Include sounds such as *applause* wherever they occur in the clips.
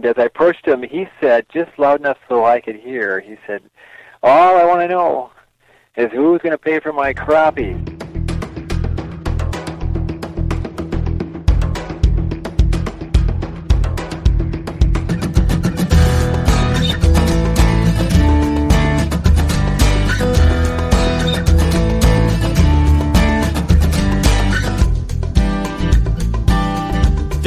And as I approached him, he said, just loud enough so I could hear, he said, All I want to know is who's going to pay for my crappie?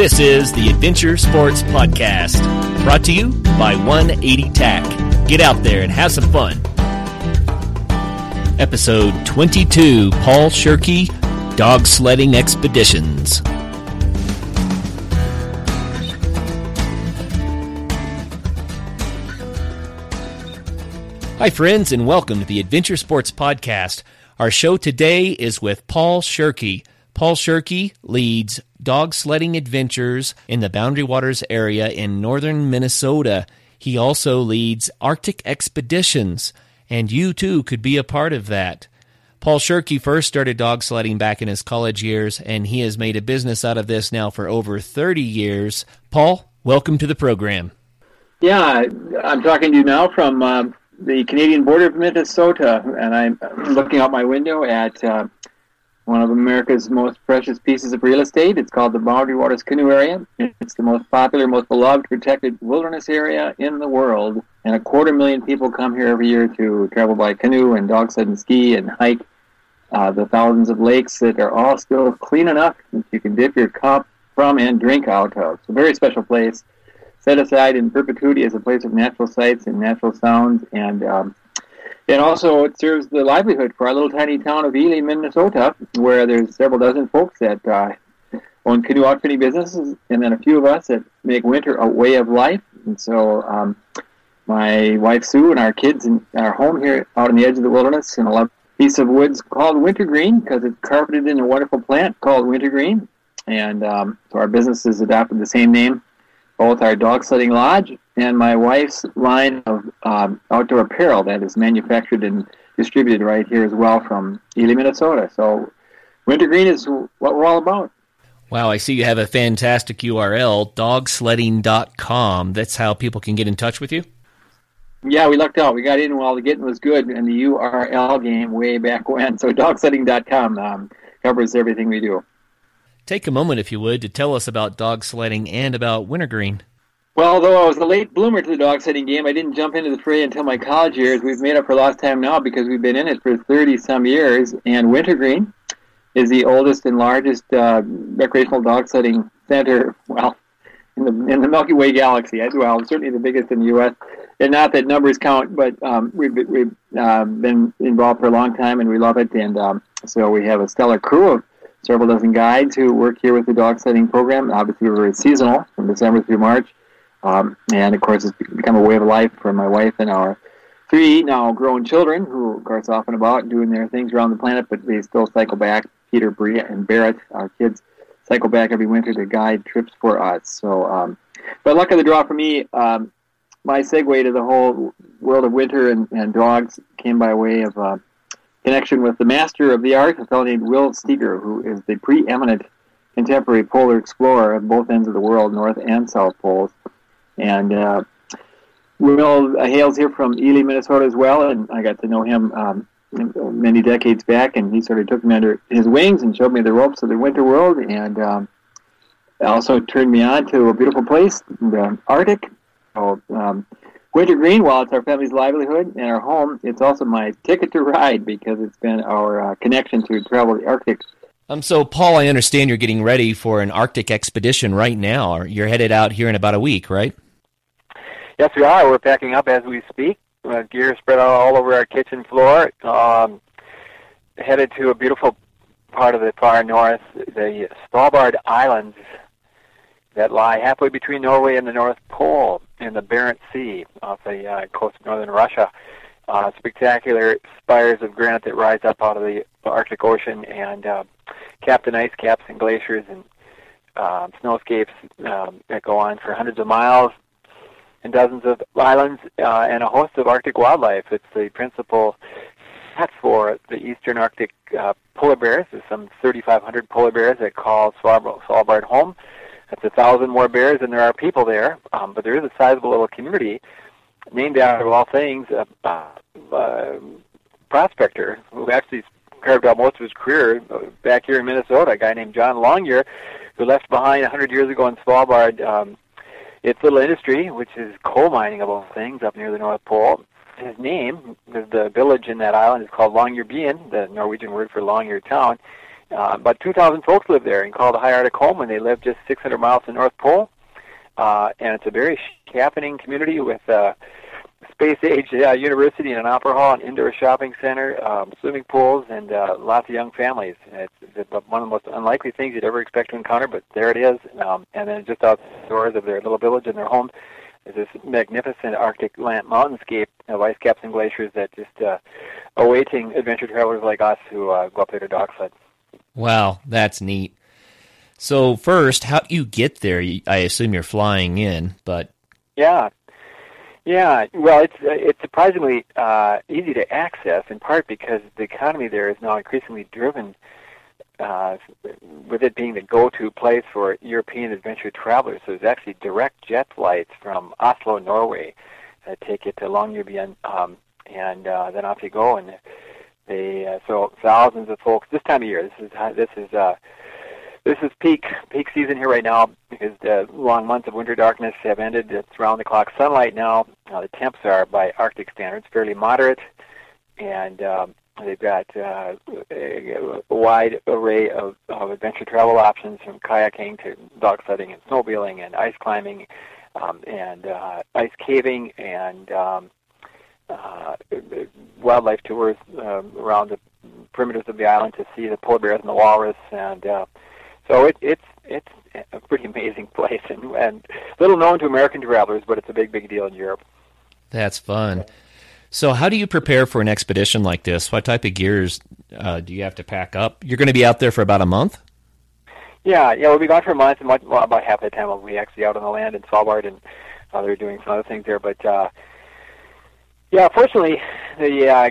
This is the Adventure Sports Podcast, brought to you by 180 TAC. Get out there and have some fun. Episode 22 Paul Schurke Dog Sledding Expeditions. Hi, friends, and welcome to the Adventure Sports Podcast. Our show today is with Paul Schurke. Paul Schurke leads dog sledding adventures in the Boundary Waters area in northern Minnesota. He also leads Arctic expeditions, and you too could be a part of that. Paul Schurke first started dog sledding back in his college years, and he has made a business out of this now for over 30 years. Paul, welcome to the program. Yeah, I'm talking to you now from uh, the Canadian border of Minnesota, and I'm looking out my window at uh, one of America's most precious pieces of real estate. It's called the Boundary Waters Canoe Area. It's the most popular, most beloved, protected wilderness area in the world. And a quarter million people come here every year to travel by canoe and dog sled and ski and hike uh, the thousands of lakes that are all still clean enough that you can dip your cup from and drink out of. It's a very special place, set aside in perpetuity as a place of natural sights and natural sounds. And um, and also, it serves the livelihood for our little tiny town of Ely, Minnesota, where there's several dozen folks that uh, own canoe outfitting businesses, and then a few of us that make winter a way of life. And so, um, my wife Sue and our kids and our home here out on the edge of the wilderness in a lovely piece of woods called wintergreen because it's carpeted in a wonderful plant called wintergreen. And um, so, our business has adopted the same name both our dog sledding lodge and my wife's line of um, outdoor apparel that is manufactured and distributed right here as well from Ely, Minnesota. So wintergreen is what we're all about. Wow, I see you have a fantastic URL, dogsledding.com. That's how people can get in touch with you? Yeah, we lucked out. We got in while the getting was good in the URL game way back when. So dogsledding.com um, covers everything we do. Take a moment, if you would, to tell us about dog sledding and about wintergreen. Well, though I was a late bloomer to the dog sledding game, I didn't jump into the fray until my college years. We've made up for lost time now because we've been in it for 30 some years. And Wintergreen is the oldest and largest uh, recreational dog sledding center, well, in the in the Milky Way galaxy. As well, certainly the biggest in the U.S. And not that numbers count, but um, we've we've uh, been involved for a long time, and we love it. And um, so we have a stellar crew of several dozen guides who work here with the dog sledding program. Obviously, we're very seasonal from December through March. Um, and of course, it's become a way of life for my wife and our three now grown children who, of course, off and about doing their things around the planet, but they still cycle back. Peter, Bria, and Barrett, our kids, cycle back every winter to guide trips for us. So, um, but luck of the draw for me, um, my segue to the whole world of winter and, and dogs came by way of uh, connection with the master of the art, a fellow named Will Steger, who is the preeminent contemporary polar explorer of both ends of the world, North and South Poles. And uh, Will hails here from Ely, Minnesota as well, and I got to know him um, many decades back, and he sort of took me under his wings and showed me the ropes of the winter world, and um, also turned me on to a beautiful place, the Arctic. So, um, Wintergreen, while it's our family's livelihood and our home, it's also my ticket to ride because it's been our uh, connection to travel the Arctic. Um, so, Paul, I understand you're getting ready for an Arctic expedition right now. You're headed out here in about a week, right? Yes, we are. We're packing up as we speak. Uh, gear spread out all over our kitchen floor. Um, headed to a beautiful part of the far north, the Svalbard Islands that lie halfway between Norway and the North Pole in the Barents Sea off the uh, coast of northern Russia. Uh, spectacular spires of granite that rise up out of the Arctic Ocean and uh, capped in ice caps and glaciers and uh, snowscapes um, that go on for hundreds of miles and dozens of islands uh, and a host of Arctic wildlife. It's the principal hat for the eastern Arctic uh, polar bears. There's some 3,500 polar bears that call Svalbard home. That's a thousand more bears than there are people there, um, but there is a sizable little community named after, of all things, a uh, uh, prospector who actually carved out most of his career uh, back here in Minnesota, a guy named John Longyear, who left behind 100 years ago in Svalbard um, its little industry, which is coal mining of all things up near the North Pole. His name, the village in that island is called Longyearbyen, the Norwegian word for Longyear town. Uh, about 2,000 folks live there and called the High Arctic home, and they live just 600 miles from the North Pole. Uh, and it's a very happening community with uh, space age uh, university and an opera hall, an indoor shopping center, um, swimming pools, and uh, lots of young families. It's, it's one of the most unlikely things you'd ever expect to encounter, but there it is. Um, and then just outdoors of their little village and their home is this magnificent Arctic land mountainscape of ice caps and glaciers that just uh, awaiting adventure travelers like us who uh, go up there to dog sled. Wow, that's neat. So first, how do you get there? I assume you're flying in, but yeah, yeah, well, it's it's surprisingly uh, easy to access, in part because the economy there is now increasingly driven, uh, with it being the go-to place for European adventure travelers. So there's actually direct jet flights from Oslo, Norway, that take you to Longyearbyen, um, and uh, then off you go. And they uh, so thousands of folks this time of year. This is this is. Uh, this is peak peak season here right now because the long months of winter darkness have ended. It's round the clock sunlight now. Uh, the temps are by Arctic standards fairly moderate, and um, they've got uh, a, a wide array of, of adventure travel options from kayaking to dog sledding and snowmobiling and ice climbing um, and uh, ice caving and um, uh, wildlife tours uh, around the perimeters of the island to see the polar bears and the walrus and uh, so it, it's it's a pretty *laughs* amazing place and, and little known to American travelers, but it's a big, big deal in Europe. That's fun. So, how do you prepare for an expedition like this? What type of gears uh, do you have to pack up? You're going to be out there for about a month. Yeah, yeah, we'll be gone for a month, and much, well, about half the time we'll be actually out on the land in Svalbard, and uh, they're doing some other things there. But uh, yeah, fortunately, the uh,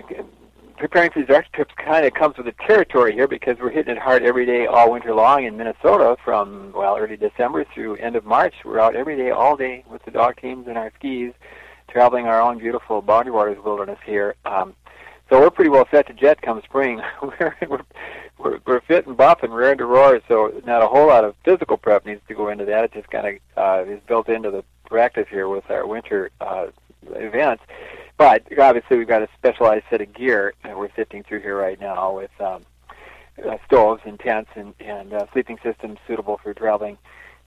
preparing for these arctic trips kind of comes with the territory here because we're hitting it hard every day all winter long in Minnesota from well early December through end of March. We're out every day all day with the dog teams and our skis, traveling our own beautiful Boundary Waters wilderness here. Um, so we're pretty well set to jet come spring. *laughs* we're, we're we're fit and buff and raring to roar. So not a whole lot of physical prep needs to go into that. It just kind of uh, is built into the practice here with our winter uh, events. But obviously, we've got a specialized set of gear that we're sifting through here right now with um, uh, stoves and tents and, and uh, sleeping systems suitable for traveling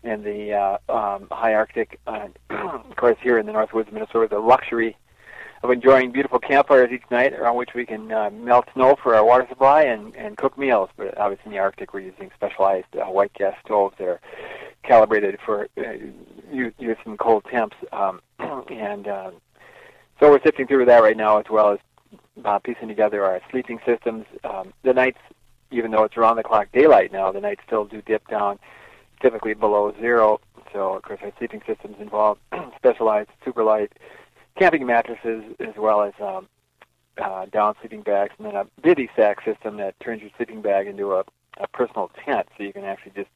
in the uh, um, high Arctic. Uh, *clears throat* of course, here in the Northwoods of Minnesota, the luxury of enjoying beautiful campfires each night around which we can uh, melt snow for our water supply and, and cook meals. But obviously, in the Arctic, we're using specialized uh, white gas stoves that are calibrated for uh, use in cold temps. Um, *clears throat* and uh, so we're sifting through that right now, as well as uh, piecing together our sleeping systems. Um, the nights, even though it's around the clock daylight now, the nights still do dip down, typically below zero. So of course our sleeping systems involve *clears throat* specialized super light camping mattresses, as well as um, uh, down sleeping bags, and then a bivy sack system that turns your sleeping bag into a, a personal tent, so you can actually just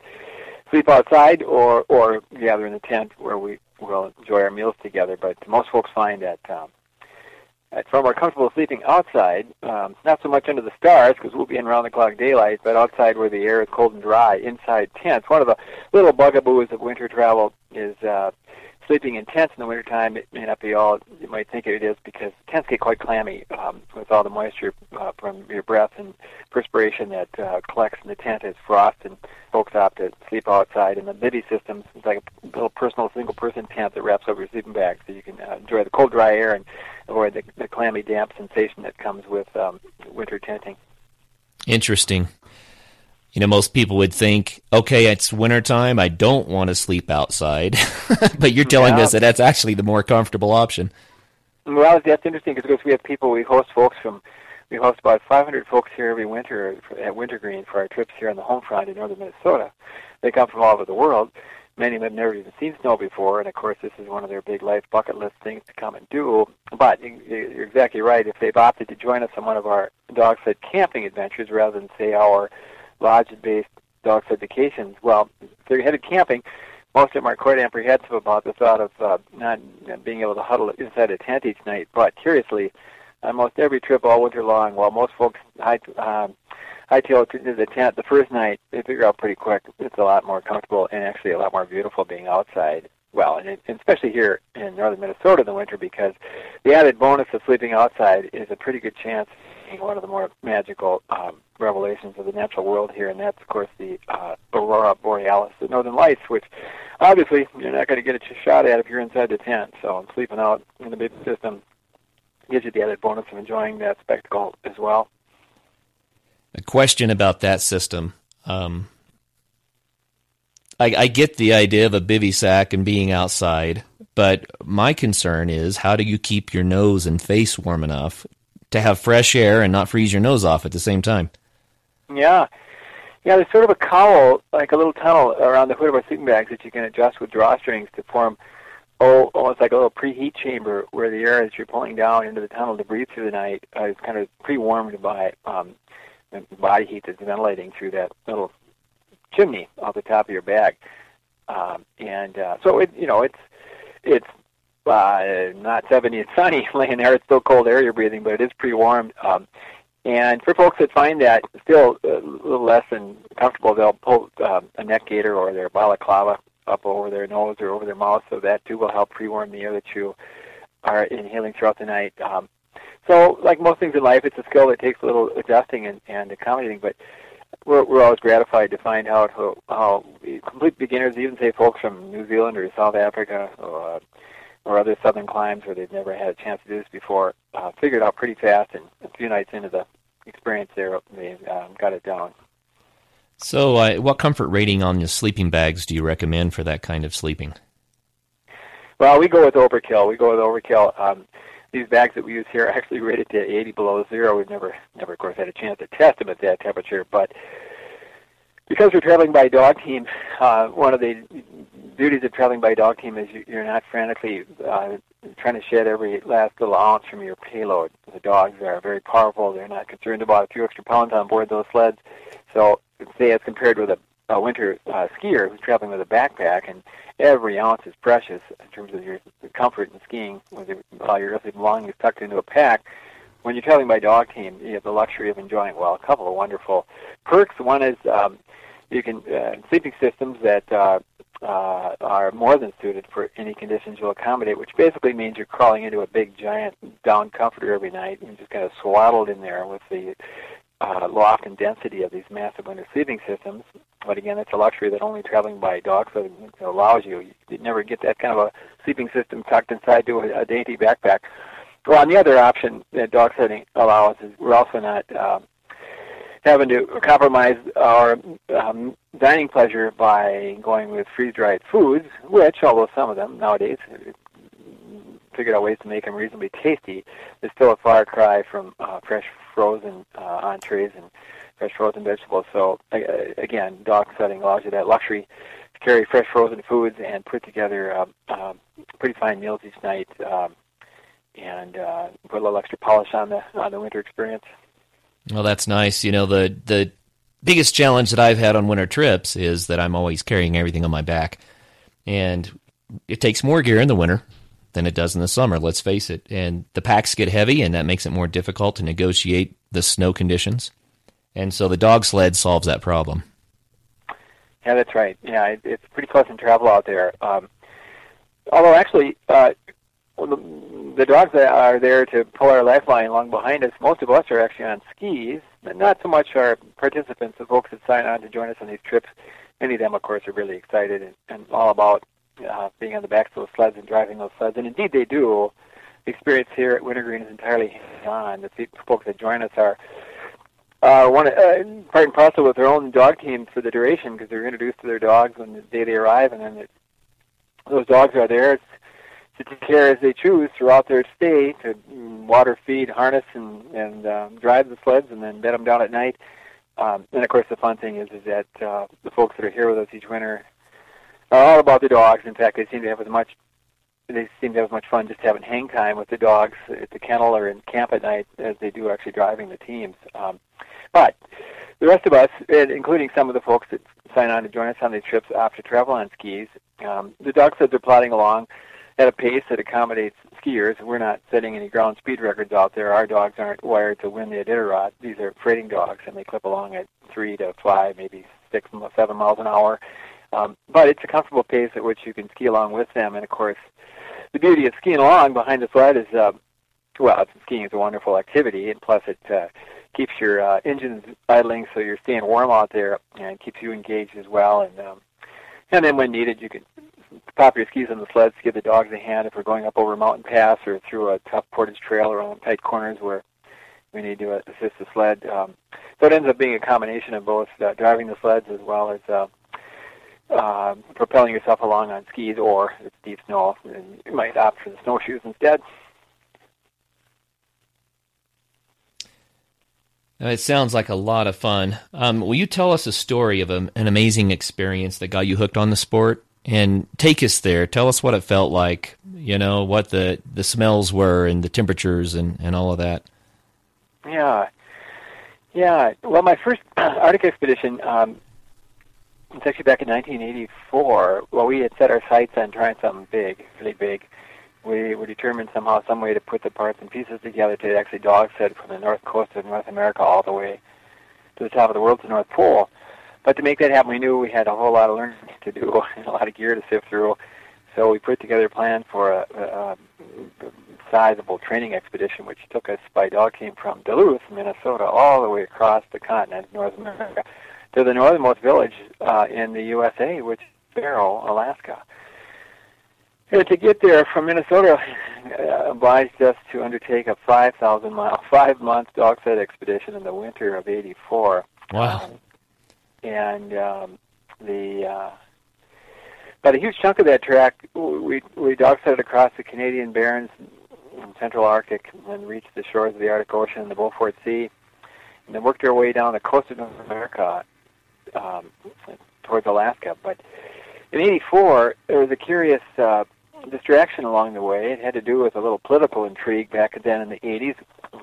sleep outside or or gather in the tent where we will enjoy our meals together. But most folks find that um, it's far more comfortable sleeping outside, um, not so much under the stars because we'll be in round the clock daylight, but outside where the air is cold and dry, inside tents. One of the little bugaboos of winter travel is uh, sleeping in tents in the wintertime, it may not be all you might think it is because tents get quite clammy um, with all the moisture uh, from your breath and perspiration that uh, collects in the tent as frost, and folks opt to sleep outside. And the bivy system is like a little personal single-person tent that wraps over your sleeping bag, so you can uh, enjoy the cold, dry air and avoid the, the clammy, damp sensation that comes with um, winter tenting. Interesting you know, most people would think, okay, it's wintertime. I don't want to sleep outside. *laughs* but you're telling yeah. us that that's actually the more comfortable option. Well, that's interesting because we have people, we host folks from, we host about 500 folks here every winter at Wintergreen for our trips here on the home front in northern Minnesota. They come from all over the world. Many of them have never even seen snow before, and of course, this is one of their big life bucket list things to come and do. But you're exactly right. If they've opted to join us on one of our dog sled camping adventures rather than, say, our lodge-based dog sled. Well, if they're headed camping, most of them are quite apprehensive about the thought of uh, not being able to huddle inside a tent each night. But curiously, on most every trip all winter long, while most folks high, um, hightail to the tent the first night, they figure out pretty quick it's a lot more comfortable and actually a lot more beautiful being outside. Well, and, it, and especially here in northern Minnesota in the winter, because the added bonus of sleeping outside is a pretty good chance one of the more magical um, revelations of the natural world here, and that's of course the uh, aurora borealis, the northern lights, which obviously you're not going to get a shot at if you're inside the tent. So I'm sleeping out in the bivy system gives you the added bonus of enjoying that spectacle as well. A question about that system. Um, I, I get the idea of a bivy sack and being outside, but my concern is how do you keep your nose and face warm enough to have fresh air and not freeze your nose off at the same time. Yeah. Yeah, there's sort of a cowl, like a little tunnel around the hood of our sleeping bags that you can adjust with drawstrings to form oh, almost like a little preheat chamber where the air, as you're pulling down into the tunnel to breathe through the night, uh, is kind of pre-warmed by um, body heat that's ventilating through that little chimney off the top of your bag. Um, and uh, so it, you know, it's it's uh, not 70 and sunny *laughs* laying there. It's still cold air you're breathing, but it is pretty warm. Um, and for folks that find that still a little less than comfortable, they'll pull um, a neck gaiter or their balaclava up over their nose or over their mouth, so that too will help pre-warm the air that you are inhaling throughout the night. Um, so, like most things in life, it's a skill that takes a little adjusting and, and accommodating, but we're, we're always gratified to find out how, how complete beginners, even say folks from New Zealand or South Africa or uh, or other southern climes where they've never had a chance to do this before, uh, figured out pretty fast, and a few nights into the experience there, they um, got it down. So, uh, what comfort rating on the sleeping bags do you recommend for that kind of sleeping? Well, we go with overkill. We go with overkill. Um, these bags that we use here are *laughs* actually rated to 80 below zero. We've never, never, of course, had a chance to test them at that temperature, but because we're traveling by dog team, uh, one of the beauties of traveling by dog team is you're not frantically uh, trying to shed every last little ounce from your payload. The dogs are very powerful. They're not concerned about a few extra pounds on board those sleds. So, say as compared with a, a winter uh, skier who's traveling with a backpack, and every ounce is precious in terms of your comfort in skiing. With all your earthly belongings tucked into a pack. When you're traveling by dog team, you have the luxury of enjoying well a couple of wonderful perks. One is um, you can uh, sleeping systems that uh, uh, are more than suited for any conditions you'll accommodate, which basically means you're crawling into a big giant down comforter every night and just kind of swaddled in there with the uh, loft and density of these massive winter sleeping systems. But again, it's a luxury that only traveling by dog sledding allows you. You never get that kind of a sleeping system tucked inside to a, a dainty backpack. Well, and the other option that dog sledding allows is we're also not um, having to compromise our um, dining pleasure by going with freeze-dried foods, which, although some of them nowadays figured out ways to make them reasonably tasty, is still a far cry from uh, fresh frozen uh, entrees and fresh frozen vegetables. So uh, again, dog sledding allows you that luxury to carry fresh frozen foods and put together uh, uh, pretty fine meals each night, um, and uh, put a little extra polish on the on the winter experience. Well, that's nice. You know, the the biggest challenge that I've had on winter trips is that I'm always carrying everything on my back, and it takes more gear in the winter than it does in the summer. Let's face it. And the packs get heavy, and that makes it more difficult to negotiate the snow conditions. And so the dog sled solves that problem. Yeah, that's right. Yeah, it, it's pretty pleasant travel out there. Um, although actually, uh, the, dogs that are there to pull our lifeline along behind us, most of us are actually on skis. But not so much our participants, the folks that sign on to join us on these trips. Many of them, of course, are really excited and, and all about uh, being on the backs of those sleds and driving those sleds. And indeed, they do. The experience here at Wintergreen is entirely hands-on. The folks that join us are uh, one uh, part and parcel with their own dog team for the duration because they're introduced to their dogs on the day they arrive, and then it, those dogs are there to take care as they choose throughout their stay to water, feed, harness, and and um, drive the sleds, and then bed them down at night. Um, and of course, the fun thing is is that uh, the folks that are here with us each winter are all about the dogs. In fact, they seem to have as much they seem to have as much fun just having hang time with the dogs at the kennel or in camp at night as they do actually driving the teams. Um, but the rest of us, including some of the folks that sign on to join us on these trips, opt to travel on skis. Um, the dog sleds are plodding along at a pace that accommodates skiers. We're not setting any ground speed records out there. Our dogs aren't wired to win the Iditarod. These are freighting dogs, and they clip along at three to five, maybe six, seven miles an hour. Um, but it's a comfortable pace at which you can ski along with them. And of course, the beauty of skiing along behind the sled is, uh, well, skiing is a wonderful activity, and plus it uh, keeps your uh, engines idling, so you're staying warm out there, and keeps you engaged as well. And um, and then when needed, you can pop your skis on the sleds, to give the dogs a hand if we're going up over a mountain pass or through a tough portage trail or on tight corners where we need to assist the sled. Um, so it ends up being a combination of both uh, driving the sleds as well as uh, uh, propelling yourself along on skis, or it's deep snow, you might opt for the snowshoes instead. It sounds like a lot of fun. Um, will you tell us a story of a, an amazing experience that got you hooked on the sport? And take us there. Tell us what it felt like. You know what the the smells were and the temperatures and and all of that. Yeah, yeah. Well, my first *clears throat* Arctic expedition. Um, it's actually back in 1984. Well, we had set our sights on trying something big, really big we were determined somehow, some way to put the parts and pieces together to actually dog sled from the north coast of North America all the way to the top of the world to North Pole. But to make that happen, we knew we had a whole lot of learning to do *laughs* and a lot of gear to sift through. So we put together a plan for a, a, a sizable training expedition, which took us by dog team from Duluth, Minnesota, all the way across the continent, North America, to the northernmost village uh, in the USA, which is Barrow, Alaska. Yeah, to get there from Minnesota uh, obliged us to undertake a 5,000 mile, five month dog sled expedition in the winter of '84. Wow! Um, and um, the uh, but a huge chunk of that track, we we dog sledded across the Canadian Barrens, in Central Arctic, and reached the shores of the Arctic Ocean and the Beaufort Sea, and then worked our way down the coast of North America um, towards Alaska. But in '84, there was a curious uh, distraction along the way. It had to do with a little political intrigue back then in the 80s,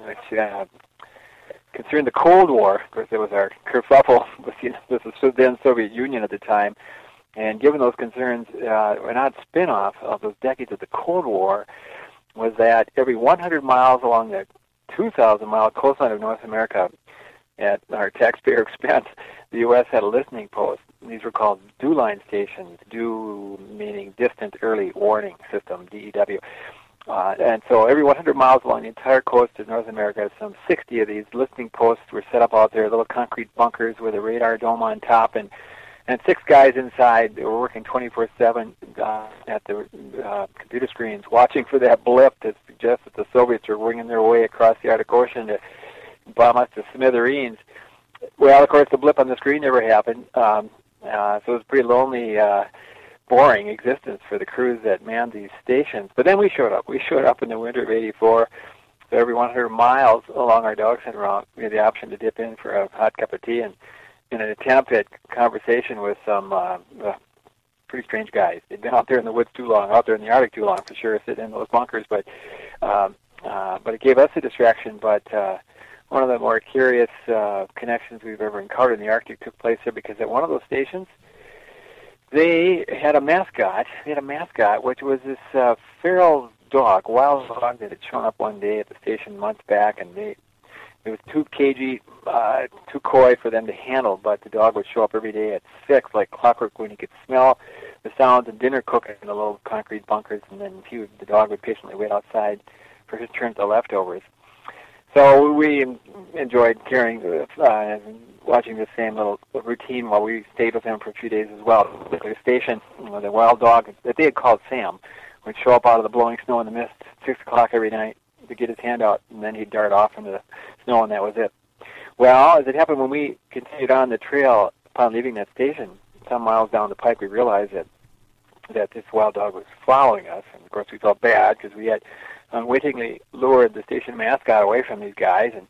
which uh, concerned the Cold War. Of course, there was our kerfuffle with, *laughs* know, with the then Soviet Union at the time. And given those concerns, uh, an odd spin-off of those decades of the Cold War was that every 100 miles along the 2,000-mile coastline of North America, at our taxpayer *laughs* expense, the U.S. had a listening post. These were called DEW line stations, DEW meaning distant early warning system, DEW. Uh, and so every 100 miles along the entire coast of North America, some 60 of these listening posts were set up out there, little concrete bunkers with a radar dome on top, and and six guys inside. They were working 24/7 uh, at the uh, computer screens, watching for that blip to suggest that the Soviets were winging their way across the Arctic Ocean to bomb us to smithereens. Well, of course, the blip on the screen never happened, um, uh, so it was pretty lonely, uh, boring existence for the crews that manned these stations. But then we showed up. We showed up in the winter of '84. So every 100 miles along our dog sled route, we had the option to dip in for a hot cup of tea and in an attempt at conversation with some uh, uh, pretty strange guys. They'd been out there in the woods too long, out there in the Arctic too long for sure, sitting in those bunkers. But um, uh, but it gave us a distraction. But uh, one of the more curious uh, connections we've ever encountered in the Arctic took place there because at one of those stations, they had a mascot. They had a mascot, which was this uh, feral dog, wild dog that had shown up one day at the station months back, and they it was too cagey, uh, too coy for them to handle. But the dog would show up every day at six, like clockwork, when he could smell the sounds of dinner cooking in the little concrete bunkers, and then he would, the dog would patiently wait outside for his turn to leftovers. So we enjoyed carrying, uh, watching the same little routine while we stayed with him for a few days as well. At The station, you know, the wild dog that they had called Sam, would show up out of the blowing snow and the mist six o'clock every night to get his hand out, and then he'd dart off into the snow, and that was it. Well, as it happened when we continued on the trail upon leaving that station, some miles down the pike, we realized that that this wild dog was following us, and of course we felt bad because we had unwittingly lured the station mascot away from these guys, and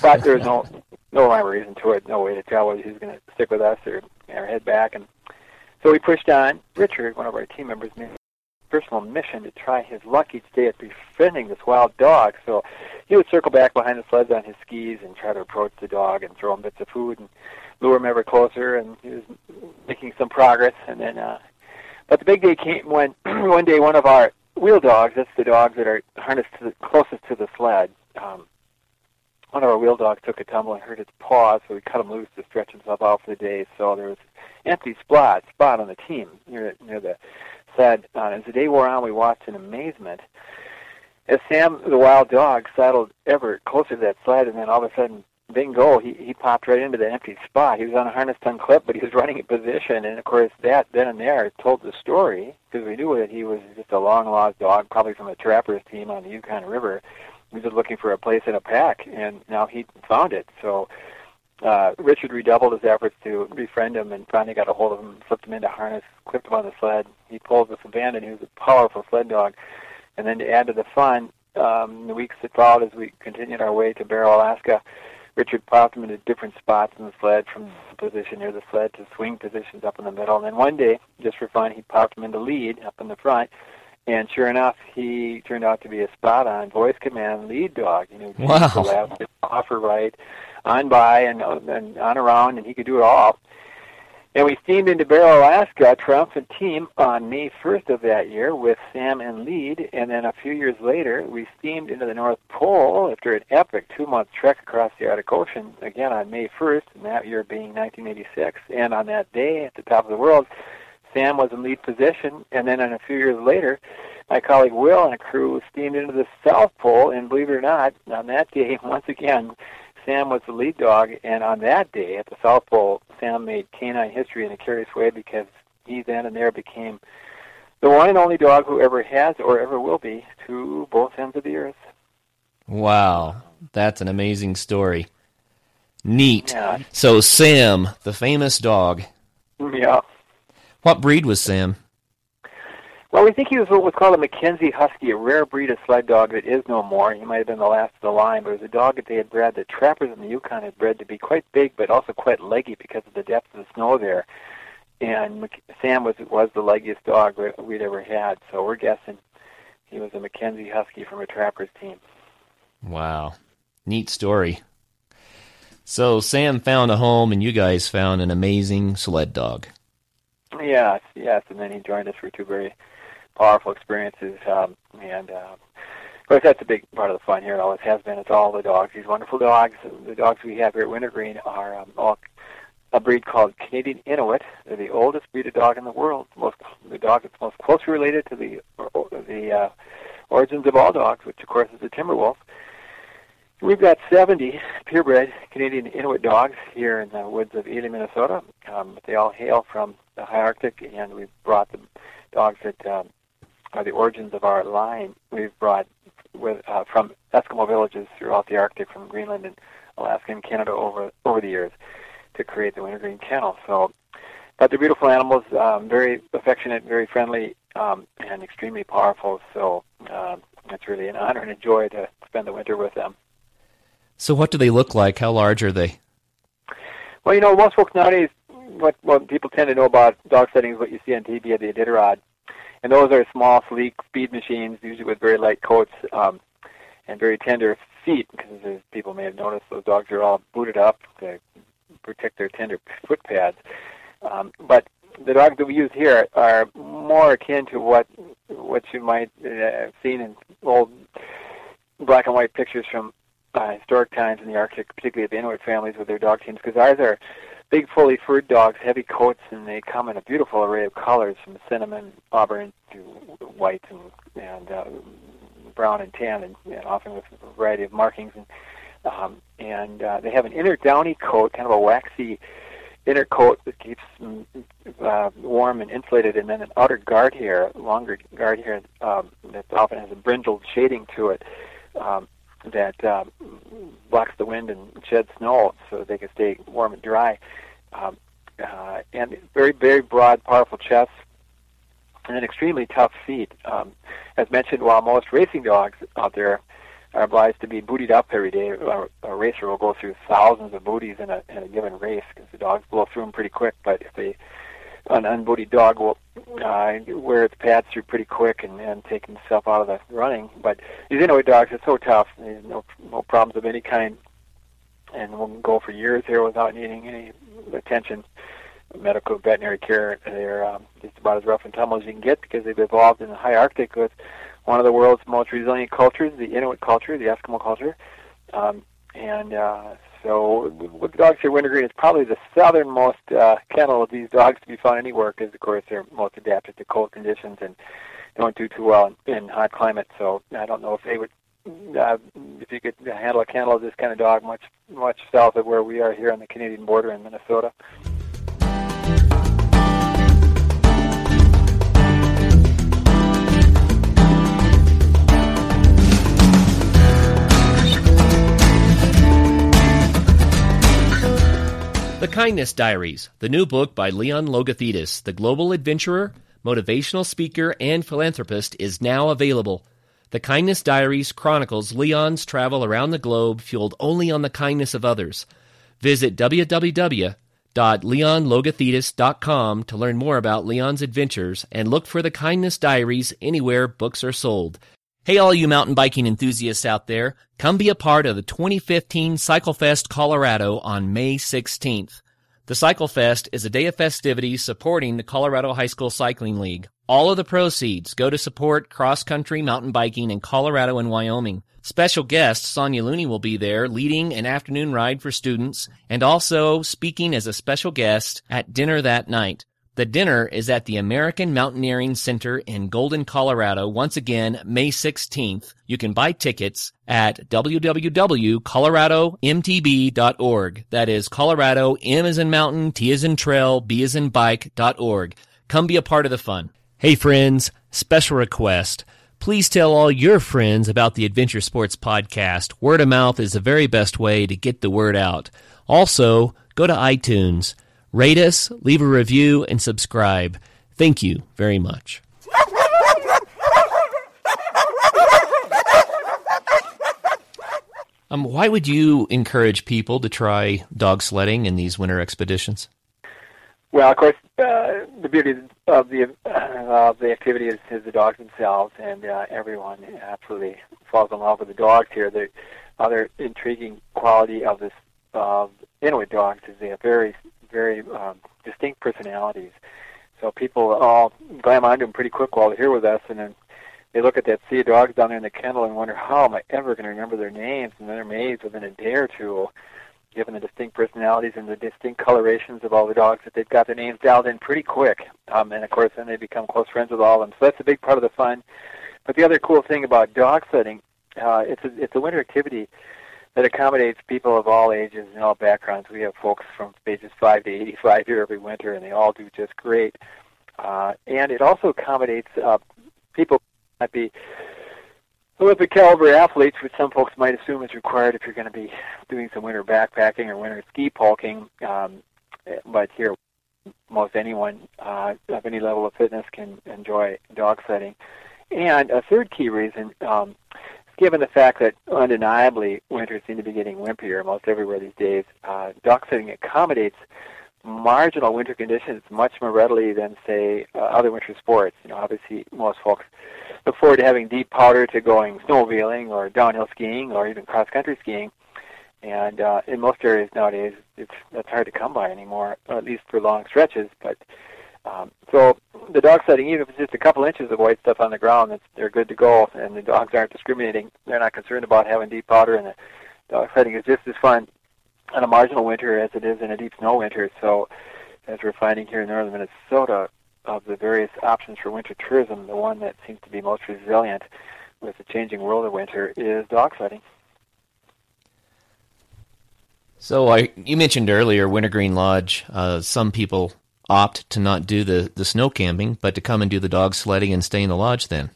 but there was no no rhyme or reason to it, no way to tell whether he was going to stick with us or, or head back, and so we pushed on. Richard, one of our team members, made a personal mission to try his luck each day at befriending this wild dog. So he would circle back behind the sleds on his skis and try to approach the dog and throw him bits of food and lure him ever closer. And he was making some progress. And then, uh, but the big day came when *clears throat* one day one of our wheel dogs, that's the dogs that are harnessed to the closest to the sled. Um, one of our wheel dogs took a tumble and hurt its paw, so we cut him loose to stretch himself out for the day. So there was empty spot spot on the team near near the sled. Uh, as the day wore on, we watched in amazement as Sam, the wild dog, settled ever closer to that sled, and then all of a sudden, bingo, he he popped right into the empty spot. He was on a harness tongue clip, but he was *laughs* running in position, and of course that then and there told the story because we knew that he was just a long lost dog, probably from a trappers team on the Yukon River. He was just looking for a place in a pack, and now he found it. So uh, Richard redoubled his efforts to befriend him, and finally got a hold of him, slipped him into harness, clipped him on the sled. He pulled with abandon. He was a powerful sled dog. And then to add to the fun, um, the weeks that followed as we continued our way to Barrow, Alaska, Richard popped him into different spots in the sled, from position near the sled to swing positions up in the middle. And then one day, just for fun, he popped him into lead up in the front. And sure enough, he turned out to be a spot-on voice command lead dog. You know, wow. left, offer right, on by, and, and on around, and he could do it all. And we steamed into Barrow, Alaska, a triumphant team on May 1st of that year with Sam in lead. And then a few years later, we steamed into the North Pole after an epic two-month trek across the Arctic Ocean, again on May 1st, and that year being 1986. And on that day, at the top of the world, Sam was in lead position. And then a few years later, my colleague Will and a crew steamed into the South Pole. And believe it or not, on that *laughs* day, once again, Sam was the lead dog, and on that day at the South Pole, Sam made canine history in a curious way because he then and there became the one and only dog who ever has or ever will be to both ends of the earth. Wow, that's an amazing story. Neat. Yeah. So Sam, the famous dog. Yeah. What breed was Sam? Well, we think he was what was called a Mackenzie Husky, a rare breed of sled dog that is no more. He might have been the last of the line, but it was a dog that they had bred, that trappers in the Yukon had bred to be quite big, but also quite leggy because of the depth of the snow there. And Sam was was the leggiest dog we'd ever had, so we're guessing he was a Mackenzie Husky from a trappers team. Wow, neat story. So Sam found a home, and you guys found an amazing sled dog. Yes, yes, and then he joined us for two very powerful experiences. Um, and uh, of course, that's a big part of the fun here. It always has been. It's all the dogs. These wonderful dogs. The dogs we have here at Wintergreen are um, all a breed called Canadian Inuit. They're the oldest breed of dog in the world. Most the dog that's most closely related to the the uh, origins of all dogs, which of course is the Timberwolf. We've got 70 purebred Canadian Inuit dogs here in the woods of Ely, Minnesota. Um, they all hail from the high Arctic, and we've brought the dogs that um, are the origins of our line. We've brought with uh, from Eskimo villages throughout the Arctic, from Greenland and Alaska and Canada over over the years to create the wintergreen kennel. So, but they're beautiful animals, um, very affectionate, very friendly, um, and extremely powerful. So um, it's really an honor and a joy to spend the winter with them. So, what do they look like? How large are they? Well, you know, most folks nowadays, what what people tend to know about dog sledding is what you see on TV at the Iditarod, and those are small, sleek speed machines, usually with very light coats um, and very tender feet. Because as people may have noticed, those dogs are all booted up to protect their tender foot pads. Um, but the dogs that we use here are more akin to what what you might uh, have seen in old black and white pictures from uh, historic times in the Arctic, particularly the Inuit families with their dog teams, because ours are big, fully furred dogs, heavy coats, and they come in a beautiful array of colors, from cinnamon, auburn to white and and uh, brown and tan, and, and often with a variety of markings. And um, and uh, they have an inner downy coat, kind of a waxy inner coat that keeps them uh, warm and insulated, and then an outer guard hair, longer guard hair um, that often has a brindled shading to it. Um, that uh, blocks the wind and sheds snow so they can stay warm and dry. Um, uh, and very, very broad, powerful chests, and then extremely tough feet. Um, as mentioned, while most racing dogs out there are obliged to be bootied up every day, a, a racer will go through thousands of booties in a, in a given race because the dogs blow through them pretty quick. But if they an unbooted dog will uh, wear its pads through pretty quick and, and take himself out of the running. But these Inuit dogs are so tough. There's no no problems of any kind, and will go for years here without needing any attention, medical veterinary care. They're um, just about as rough and tumble as you can get because they've evolved in the high Arctic with one of the world's most resilient cultures, the Inuit culture, the Eskimo culture. Um, and uh, so with the dogs here, wintergreen is probably the southernmost uh, kennel of these dogs to be found anywhere because, of course, they're most adapted to cold conditions and don't do too well in, in hot climates. So I don't know if they would, uh, if you could handle a kennel of this kind of dog much, much south of where we are here on the Canadian border in Minnesota. The Kindness Diaries, the new book by Leon Logothetis, the global adventurer, motivational speaker, and philanthropist, is now available. The Kindness Diaries chronicles Leon's travel around the globe fueled only on the kindness of others. Visit www.leonlogothetis.com to learn more about Leon's adventures and look for the Kindness Diaries anywhere books are sold. Hey, all you mountain biking enthusiasts out there, come be a part of the 2015 CycleFest Colorado on May 16th. The CycleFest is a day of festivities supporting the Colorado High School Cycling League. All of the proceeds go to support cross-country mountain biking in Colorado and Wyoming. Special guest Sonya Looney will be there leading an afternoon ride for students and also speaking as a special guest at dinner that night. The dinner is at the American Mountaineering Center in Golden, Colorado. Once again, May 16th. You can buy tickets at www.coloradomtb.org. That is Colorado, M is in mountain, T is in trail, B is in bike.org. Come be a part of the fun. Hey friends, special request. Please tell all your friends about the Adventure Sports Podcast. Word of mouth is the very best way to get the word out. Also, go to iTunes. Rate us, leave a review, and subscribe. Thank you very much. Um, why would you encourage people to try dog sledding in these winter expeditions? Well, of course, uh, the beauty of the uh, of the activity is, is the dogs themselves, and uh, everyone absolutely falls in love with the dogs here. The other intriguing quality of this of Inuit dogs is they have very very um, distinct personalities. So people all glam onto them pretty quick while they're here with us, and then they look at that sea of dogs down there in the kennel and wonder, how am I ever going to remember their names? And they're amazed within a day or two, given the distinct personalities and the distinct colorations of all the dogs, that they've got their names dialed in pretty quick. Um, and of course, then they become close friends with all of them. So that's a big part of the fun. But the other cool thing about dog sledding, uh, it's a, it's a winter activity that accommodates people of all ages and all backgrounds. We have folks from ages 5 to 85 here every winter, and they all do just great. Uh, and it also accommodates uh, people might be Olympic caliber athletes, which some folks might assume is required if you're going to be doing some winter backpacking or winter ski polking. Um, but here, most anyone uh, of any level of fitness can enjoy dog sledding. And a third key reason um, given the fact that undeniably winters seem to be getting wimpier most everywhere these days, uh, dog sledding accommodates marginal winter conditions much more readily than, say, uh, other winter sports. You know, obviously, most folks look forward to having deep powder to going snowmobiling or downhill skiing or even cross-country skiing. And uh, in most areas nowadays, it's that's hard to come by anymore, at least for long stretches. But um, so the dog sledding, even if it's just a couple inches of white stuff on the ground, it's, they're good to go, and the dogs aren't discriminating. They're not concerned about having deep powder, and the dog sledding is just as fun in a marginal winter as it is in a deep snow winter. So, as we're finding here in northern Minnesota, of the various options for winter tourism, the one that seems to be most resilient with the changing world of winter is dog sledding. So I, you mentioned earlier Wintergreen Lodge. Uh, some people opt to not do the, the snow camping, but to come and do the dog sledding and stay in the lodge then.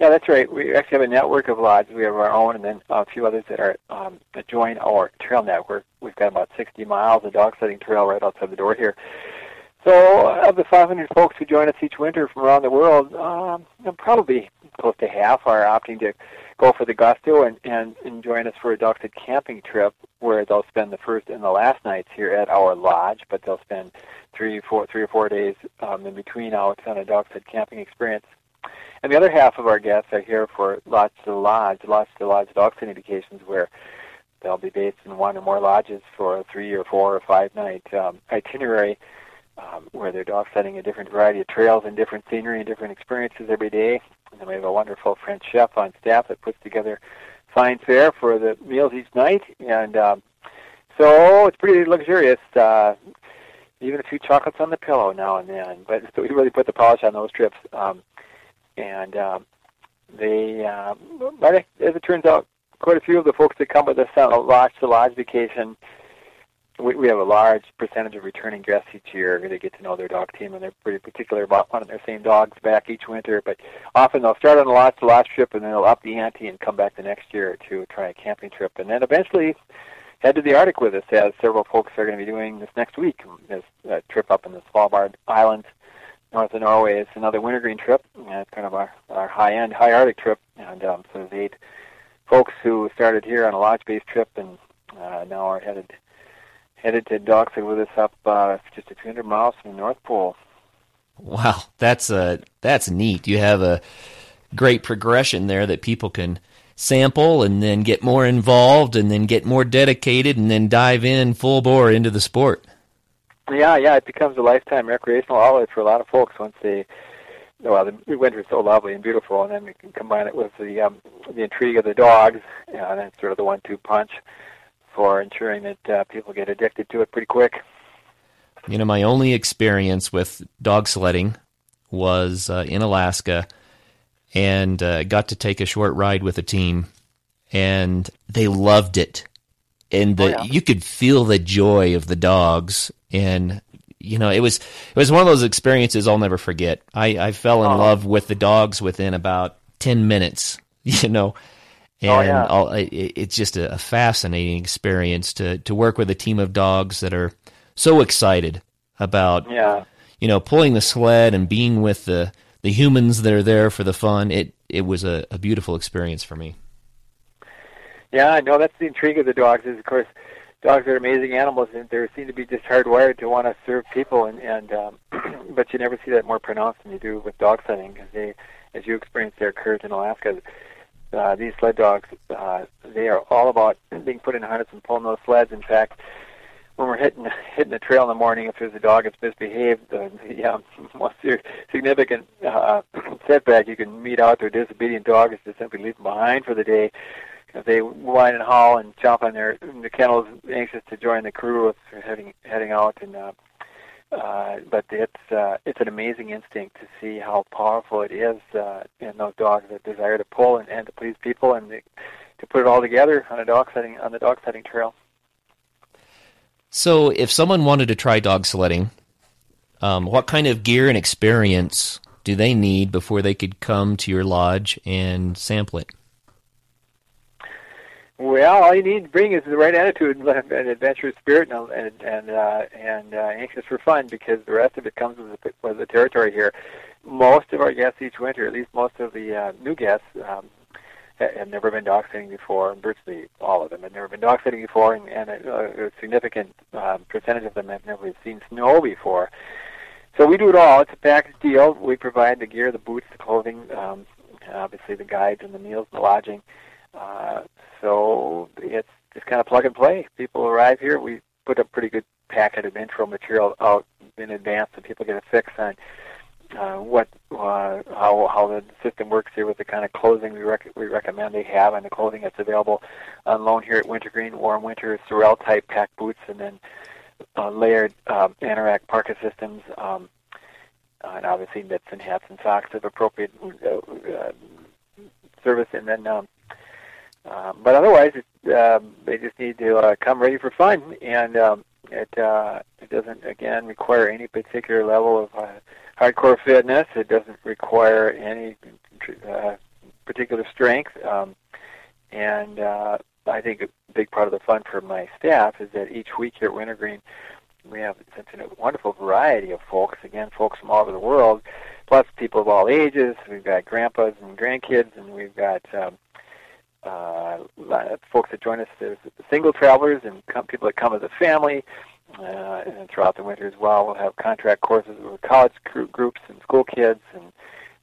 Yeah, that's right. We actually have a network of lodges. We have our own, and then a few others that are um, that join our trail network. We've got about 60 miles of dog sledding trail right outside the door here. So, of the 500 folks who join us each winter from around the world, um, probably close to half are opting to go for the gusto and, and, and join us for a dog sled camping trip where they'll spend the first and the last nights here at our lodge, but they'll spend three, four, three or four days um, in between out on a dog sled camping experience. And the other half of our guests are here for Lodge to Lodge, Lodge to Lodge dog sled indications where they'll be based in one or more lodges for a three or four or five night um, itinerary um, where they're dog setting a different variety of trails and different scenery and different experiences every day. And then we have a wonderful French chef on staff that puts together fine fare for the meals each night. And um, so it's pretty luxurious. Uh, even a few chocolates on the pillow now and then. But so *laughs* we really put the polish on those trips. Um, and um, they, uh, but as it turns out, quite a few of the folks that come with us on a lodge to lodge vacation we, we have a large percentage of returning guests each year. They get to know their dog team, and they're pretty particular about wanting their same dogs back each winter. But often they'll start on a lodge to trip, and then they'll up the ante and come back the next year to try a camping trip, and then eventually head to the Arctic with us, as several folks are going to be doing this next week. This uh, trip up in the Svalbard Islands, north of Norway. It's another Wintergreen trip, and it's kind of our, our high-end, high Arctic trip. And um, so there's eight folks who started here on a lodge-based trip, and uh, now are headed headed to Dockside with us up uh, just a few hundred miles from the North Pole. Wow, that's uh, that's neat. You have a great progression there that people can sample and then get more involved and then get more dedicated and then dive in full bore into the sport. Yeah, yeah, it becomes a lifetime recreational outlet for a lot of folks once they. Well, the winter is so lovely and beautiful, and then we can combine it with the um, the intrigue of the dogs, and then sort of the one-two punch for ensuring that uh, people get addicted to it pretty quick. You know, my only experience with dog sledding was uh, in Alaska, and uh, got to take a short ride with a team, and they loved it, and the, oh, yeah. you could feel the joy of the dogs, and you know, it was it was one of those experiences I'll never forget. I, I fell in oh. love with the dogs within about ten minutes. *laughs* You know, and oh, yeah. all, it, it's just a, a, fascinating experience to to work with a team of dogs that are so excited about yeah. you know pulling the sled and being with the the humans that are there for the fun. It it was a, a beautiful experience for me. Yeah, I know that's the intrigue of the dogs. Is of course dogs are amazing animals, and they seem to be just hardwired to want to serve people. And, and um, *clears throat* but you never see that more pronounced than you do with dog sledding, because they, as you experienced their courage in Alaska, uh, these sled dogs, uh, they are all about being put in harness and pulling those sleds. In fact, when we're hitting hitting the trail in the morning, if there's a dog that's misbehaved, the, the um, most significant uh, *clears throat* setback you can meet out a disobedient dog is to simply leave them behind for the day. If they whine and howl and chomp on their the kennels, anxious to join the crew, if heading heading out and uh, uh, but it's uh, it's an amazing instinct to see how powerful it is uh, in those dogs that desire to pull and, and to please people and to, put it all together on a dog sledding on the dog sledding trail. So, if someone wanted to try dog sledding, um, what kind of gear and experience do they need before they could come to your lodge and sample it? Well, all you need to bring is the right attitude and an adventurous spirit and and and, uh, and uh, anxious for fun because the rest of it comes with the, with the territory here. Most of our guests each winter, at least most of the uh, new guests, um, have never been dog sledding before, virtually all of them have never been dog sledding before, and, and a, a significant um, percentage of them have never seen snow before. So we do it all. It's a package deal. We provide the gear, the boots, the clothing, um, obviously the guides and the meals, and the lodging. So it's just kind of plug and play. People arrive here. We put a pretty good packet of intro material out in advance, so people get a fix on uh, what uh, how how the system works here with the kind of clothing we rec- we recommend they have, and the clothing that's available on loan here at Wintergreen, warm winter Sorel type pack boots, and then uh, layered um, anorak parka systems, um, and obviously mitts and hats and socks of appropriate uh, uh, service, and then um, um, but otherwise, it, um, they just need to uh, come ready for fun, and um, it uh, it doesn't again require any particular level of uh, hardcore fitness. It doesn't require any uh, particular strength, um, and uh, I think a big part of the fun for my staff is that each week here at Wintergreen, we have such a wonderful variety of folks. Again, folks from all over the world, plus people of all ages. We've got grandpas and grandkids, and we've got um, uh, folks that join us. There's single travelers and come, people that come as a family. Uh, and throughout the winter as well, we'll have contract courses with college groups and school kids, and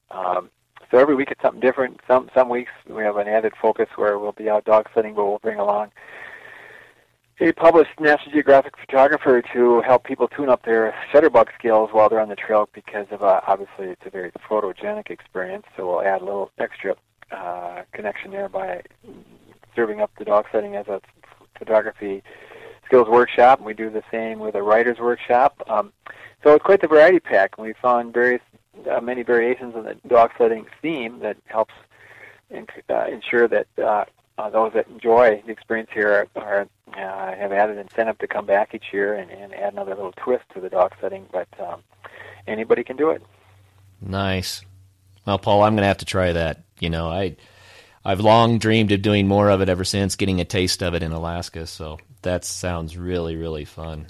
um, so every week it's something different. Some some weeks we have an added focus where we'll be out dog sledding, but we'll bring along a published National Geographic photographer to help people tune up their shutterbug skills while they're on the trail because of uh, obviously it's a very photogenic experience. So we'll add a little extra uh, connection there by serving up the dog sledding as a photography skills workshop. And we do the same with a writer's workshop. Um, so it's quite the variety pack. And we found various uh, many variations on the dog sledding theme that helps in, uh, ensure that uh, uh, those that enjoy the experience here are, are uh, have added incentive to come back each year and, and add another little twist to the dog sledding. But um, anybody can do it. Nice. Well, Paul, I'm going to have to try that. You know, I I've long dreamed of doing more of it ever since getting a taste of it in Alaska. So that sounds really really fun.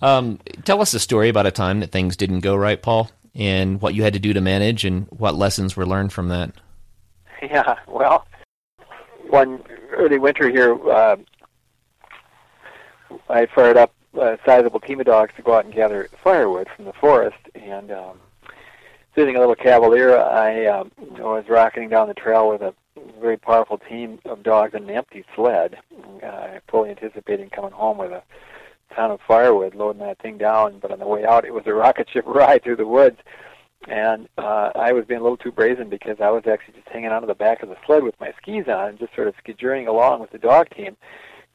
Um, tell us a story about a time that things didn't go right, Paul and what you had to do to manage and what lessons were learned from that. *laughs* Yeah, well, one early winter here, uh, I fired up a sizable team of dogs to go out and gather firewood from the forest, and um, sitting a little cavalier, I um, was rocketing down the trail with a very powerful team of dogs and an empty sled, uh, fully anticipating coming home with a ton of firewood, loading that thing down. But on the way out, it was a rocket ship *laughs* ride through the woods. And uh, I was being a little too brazen because I was actually just hanging onto the back of the sled with my skis on and just sort of skijoring along with the dog team.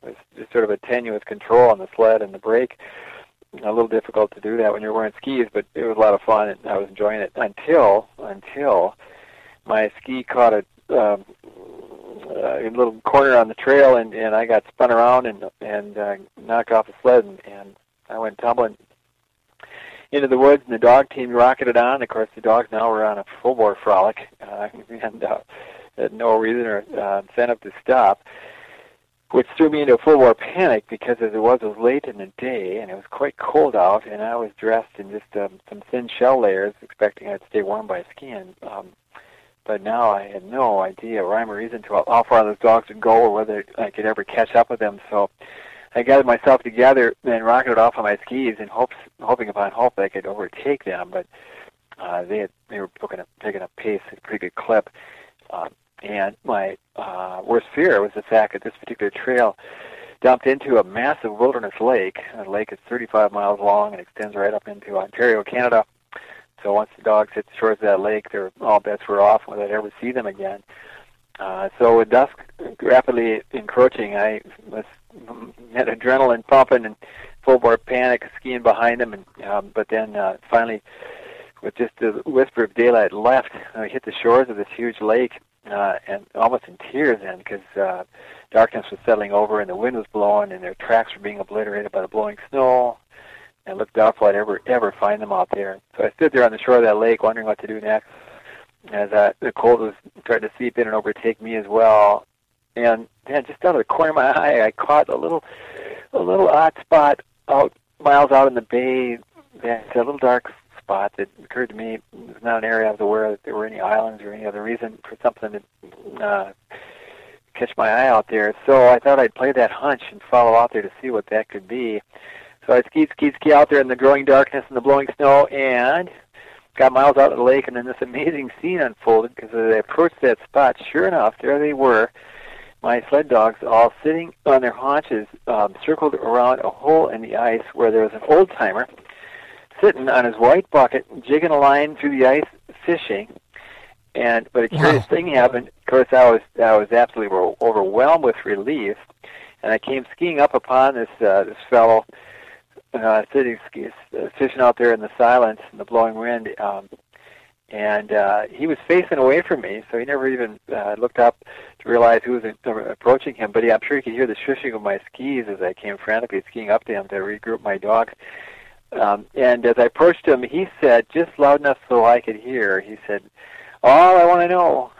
It was just sort of a tenuous control on the sled and the brake. A little difficult to do that when you're wearing skis, but it was a lot of fun and I was enjoying it until until my ski caught a um, a little corner on the trail, and and I got spun around and and uh, knocked off the sled, and, and I went tumbling into the woods, and the dog team rocketed on. Of course, the dogs now were on a full bore frolic, uh, *laughs* and uh, had no reason or uh, incentive to stop, which threw me into a full bore panic because as it was, it was late in the day, and it was quite cold out, and I was dressed in just um, some thin shell layers, expecting I'd stay warm by skiing. Um, but now I had no idea rhyme or reason to how far those dogs would go or whether I could ever catch up with them. So I gathered myself together and rocketed off on my skis in hopes, hoping upon hope that I could overtake them. But uh, they had, they were taking a, taking a pace at a pretty good clip. Uh, and my uh, worst fear was the fact that this particular trail dumped into a massive wilderness lake. The lake is 35 miles long and extends right up into Ontario, Canada. So once the dogs hit the shores of that lake, their all bets were off whether they'd ever see them again. Uh, so with dusk rapidly encroaching, I was had adrenaline pumping and full bore panic, skiing behind them, and um, but then uh, finally, with just a whisper of daylight left, I hit the shores of this huge lake, uh, and almost in tears then because uh, darkness was settling over and the wind was blowing and their tracks were being obliterated by the blowing snow and looked doubtful I'd ever ever find them out there. So I stood there on the shore of that lake, wondering what to do next, as uh, the cold was starting to seep in and overtake me as well. And then, just out of the corner of my eye, I caught a little, a little odd spot out miles out in the bay. That's a little dark spot that occurred to me. It was not an area I was aware that there were any islands or any other reason for something to uh, catch my eye out there. So I thought I'd play that hunch and follow out there to see what that could be. So I skied, skied, ski out there in the growing darkness and the blowing snow, and got miles out of the lake, and then this amazing scene unfolded because as I approached that spot, sure enough, there they were, my sled dogs all sitting on their haunches, um, circled around a hole in the ice where there was an old timer sitting on his white bucket, jigging a line through the ice, fishing. And but a curious wow. thing happened. Of course, I was I was absolutely overwhelmed with relief, and I came skiing up upon this uh, this fellow uh, sitting uh, fishing out there in the silence and the blowing wind. Um, and uh, he was facing away from me, so he never even uh, looked up to realize who was uh, approaching him. But he, I'm sure he could hear the shushing of my skis as I came frantically skiing up to him to regroup my dog. Um, and as I approached him, he said, just loud enough so I could hear, he said, "All I want to know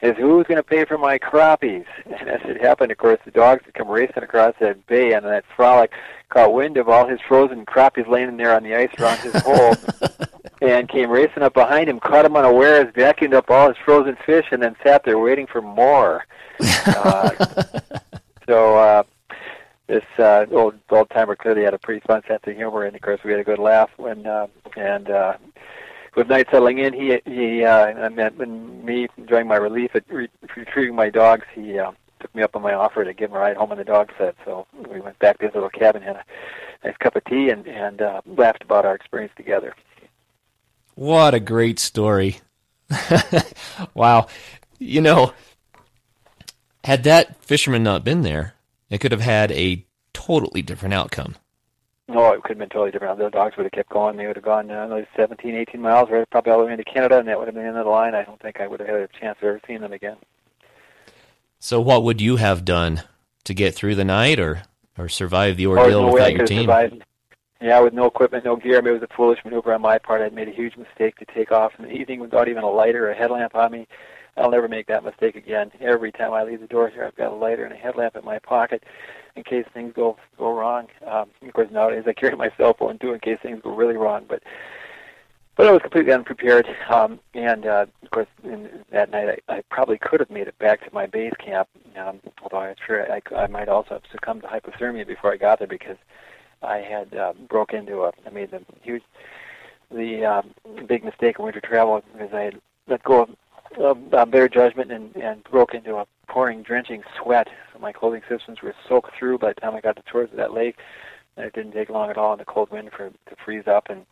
is who's going to pay for my crappies? *laughs* And as it happened, of course, the dogs had come racing across that bay, and that frolic caught wind of all his frozen crappies laying there on the ice around his hole, *laughs* and came racing up behind him, caught him unawares, vacuumed up all his frozen fish, and then sat there waiting for more. *laughs* Uh, so uh, this uh, old old timer clearly had a pretty fun sense of humor, and of course we had a good laugh when uh, and. Uh, with night settling in, he he uh, I meant when me enjoying my relief at re- retrieving my dogs, he uh, took me up on my offer to give him a ride home in the dog sled. So we went back to his little cabin, had a nice cup of tea, and and uh, laughed about our experience together. What a great story! *laughs* wow, you know, had that fisherman not been there, it could have had a totally different outcome. No, it could have been totally different. The dogs would have kept going. They would have gone uh, like 17, 18 miles, right, probably all the way into Canada, and that would have been the end of the line. I don't think I would have had a chance of ever seeing them again. So, what would you have done to get through the night, or or survive the ordeal no without your team? Survived. Yeah, with no equipment, no gear. I mean, it was a foolish maneuver on my part. I'd made a huge mistake to take off in the evening without even a lighter or a headlamp on me. I'll never make that mistake again. Every time I leave the door here, I've got a lighter and a headlamp in my pocket in case things go go wrong. Um, of course, nowadays I carry my cell phone too in case things go really wrong. But but I was completely unprepared, um, and uh, of course, in, that night I, I probably could have made it back to my base camp. Um, although I'm sure I, I might also have succumbed to hypothermia before I got there because I had uh, broke into a. I made the huge, the um, big mistake of winter travel because I had let go of uh, better judgment and, and broke into a pouring, drenching sweat. My clothing systems were soaked through by the time I got to towards that lake. And it didn't take long at all in the cold wind for to freeze up and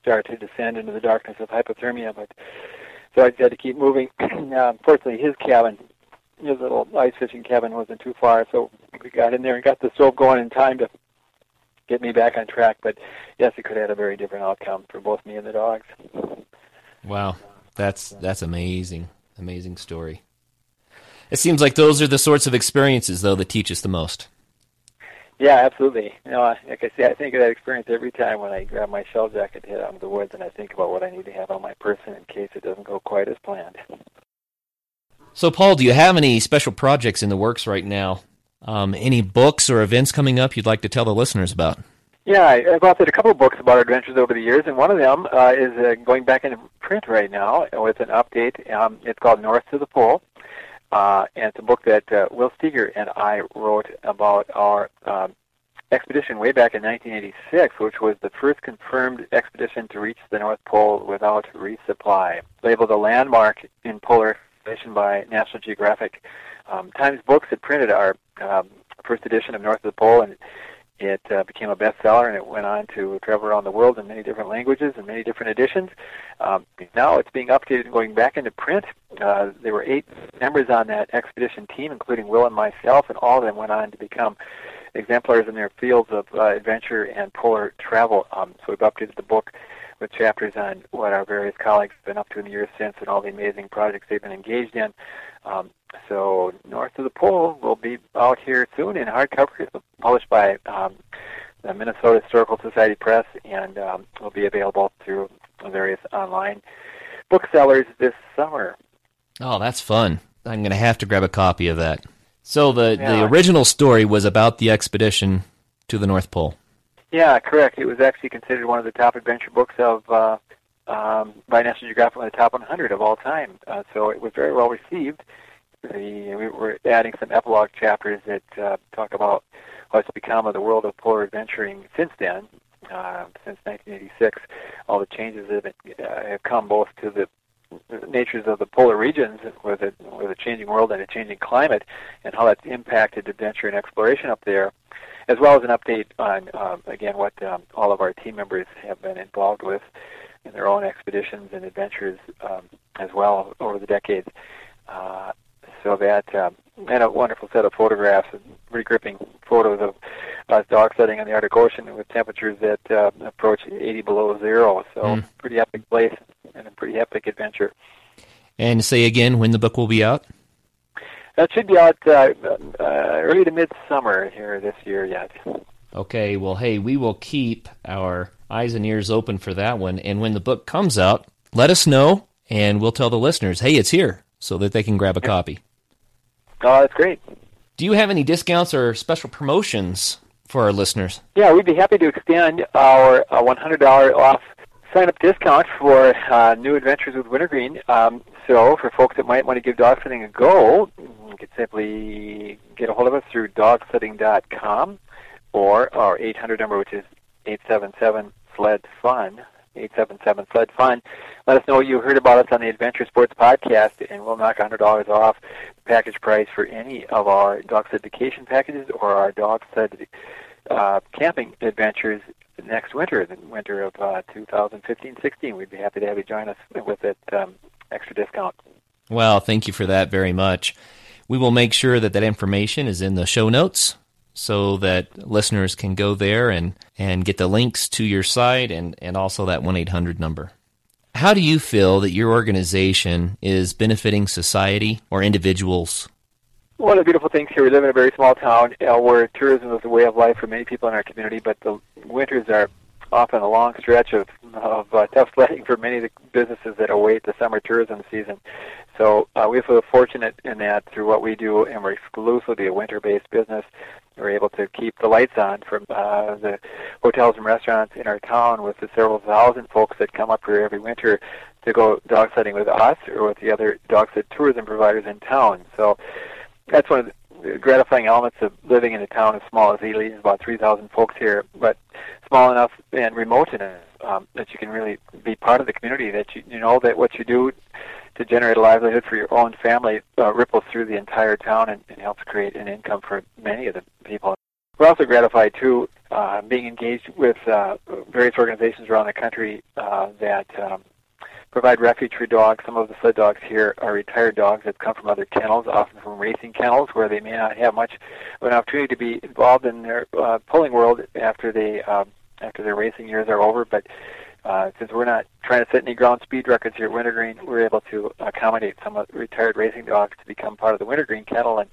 start to descend into the darkness of hypothermia. But so I had to keep moving. *clears throat* uh, fortunately, his cabin, his little ice fishing cabin, wasn't too far, so we got in there and got the stove going in time to get me back on track. But yes, it could have had a very different outcome for both me and the dogs. Wow. That's that's amazing, amazing story. It seems like those are the sorts of experiences, though, that teach us the most. Yeah, absolutely. You know, like I say, I think of that experience every time when I grab my shell jacket to head out into the woods, and I think about what I need to have on my person in case it doesn't go quite as planned. So, Paul, do you have any special projects in the works right now? Um, any books or events coming up you'd like to tell the listeners about? Yeah, I've authored a couple of books about our adventures over the years, and one of them uh, is uh, going back into print right now with an update. Um, it's called North to the Pole, uh, and it's a book that uh, Will Steger and I wrote about our um, expedition way back in 1986, which was the first confirmed expedition to reach the North Pole without resupply. Labeled a landmark in polar exploration by National Geographic. Um, Times Books had printed our um, first edition of North of the Pole, and it uh, became a bestseller, and it went on to travel around the world in many different languages and many different editions. Um, now it's being updated and going back into print. Uh, there were eight members on that expedition team, including Will and myself, and all of them went on to become exemplars in their fields of uh, adventure and polar travel. Um, so we've updated the book with chapters on what our various colleagues have been up to in the years since and all the amazing projects they've been engaged in. Um, so North of the Pole will be out here soon in hardcover. Published by um, the Minnesota Historical Society Press and um, will be available through various online booksellers this summer. Oh, that's fun. I'm going to have to grab a copy of that. So the, yeah. the original story was about the expedition to the North Pole. Yeah, correct. It was actually considered one of the top adventure books of uh, um, by National Geographic, one of the top 100 of all time. Uh, so it was very well received. The, we were adding some epilogue chapters that uh, talk about what's become of the world of polar adventuring since then, uh, since 1986. All the changes that have, uh, have come both to the natures of the polar regions with a, with a changing world and a changing climate, and how that's impacted adventure and exploration up there, as well as an update on, um, again, what um, all of our team members have been involved with in their own expeditions and adventures um, as well over the decades. Uh, so that um, and a wonderful set of photographs and pretty gripping photos of us dog sledding on the Arctic Ocean with temperatures that uh, approach 80 below zero. So mm. pretty epic place and a pretty epic adventure. And say again when the book will be out. That should be out uh, uh, early to midsummer here this year yet. Okay, well, hey, we will keep our eyes and ears open for that one. And when the book comes out, let us know, and we'll tell the listeners, hey, it's here. so that they can grab a copy. Oh, that's great. Do you have any discounts or special promotions for our listeners? Yeah, we'd be happy to extend our uh, $100 off sign up discount for uh, new adventures with Wintergreen. Um, so, for folks that might want to give dog sledding a go, you can simply get a hold of us through dogsledding.com or our 800 number, which is 877 SLED FUN. 877 SLED FUN. Let us know you heard about us on the Adventure Sports Podcast, and we'll knock $100 off the package price for any of our dog sled vacation packages or our dog sled uh, camping adventures next winter, the winter of uh, 2015-16. We'd be happy to have you join us with that um, extra discount. Well, thank you for that very much. We will make sure that that information is in the show notes so that listeners can go there and, and get the links to your site and, and also that 1 800 number. How do you feel that your organization is benefiting society or individuals? One of the beautiful things here, we live in a very small town uh, where tourism is a way of life for many people in our community, but the winters are often a long stretch of, of uh, tough sledding for many of the businesses that await the summer tourism season. So uh, we feel fortunate in that through what we do, and we're exclusively a winter-based business, we're able to keep the lights on from uh, the hotels and restaurants in our town with the several thousand folks that come up here every winter to go dog sledding with us or with the other dog sled tourism providers in town. So that's one of the gratifying elements of living in a town as small as Ely. There's about 3,000 folks here, but small enough and remote enough um, that you can really be part of the community. That you, you know that what you do to generate a livelihood for your own family uh, ripples through the entire town and, and helps create an income for many of the people. We're also gratified too uh, being engaged with uh, various organizations around the country uh, that um, provide refuge for dogs. Some of the sled dogs here are retired dogs that come from other kennels, often from racing kennels, where they may not have much of an opportunity to be involved in their uh, pulling world after they um, after their racing years are over. But uh, since we're not trying to set any ground speed records here at Wintergreen, we're able to accommodate some retired racing dogs to become part of the Wintergreen kennel and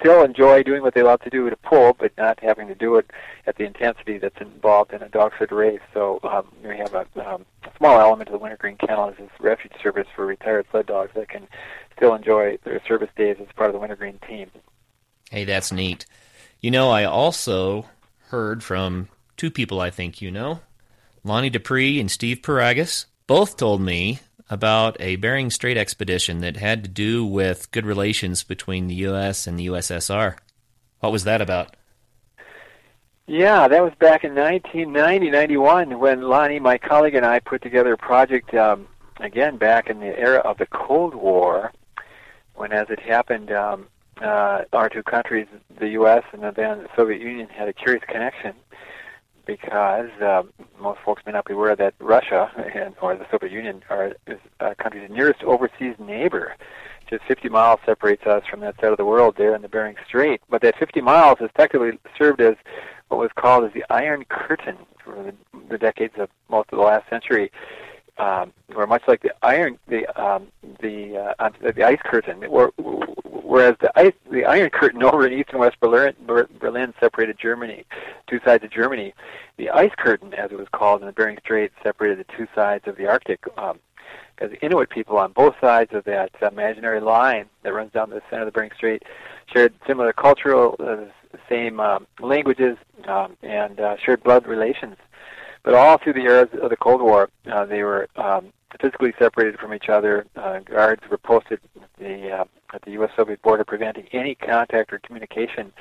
still enjoy doing what they love to do to pull, but not having to do it at the intensity that's involved in a dog sled race. So um, we have a, um, a small element of the Wintergreen kennel as this refuge service for retired sled dogs that can still enjoy their service days as part of the Wintergreen team. Hey, that's neat. You know, I also heard from two people I think you know. Lonnie Dupre and Steve Piragis both told me about a Bering Strait expedition that had to do with good relations between the U.S. and the USSR. What was that about? Yeah, that was back in 1990, 91 when Lonnie, my colleague, and I put together a project, um, again, back in the era of the Cold War, when, as it happened, um, uh, our two countries, the U.S. and the Soviet Union, had a curious connection because uh, most folks may not be aware that Russia and, or the Soviet Union are is a country's nearest overseas neighbor. Just 50 miles separates us from that side of the world there in the Bering Strait. But that 50 miles has technically served as what was called as the Iron Curtain for the, the decades of most of the last century um, were much like the iron the um, the uh, the ice curtain. Whereas the ice the Iron Curtain *laughs* over in East and West Berlin, Berlin separated Germany, two sides of Germany. The ice curtain, as it was called in the Bering Strait, separated the two sides of the Arctic. Um, because Inuit people on both sides of that imaginary line that runs down the center of the Bering Strait shared similar cultural, uh, same um, languages, um, and uh, shared blood relations. But all through the era of the Cold War, uh, they were um, physically separated from each other. Uh, guards were posted at the, uh, the U.S.-Soviet border, preventing any contact or communication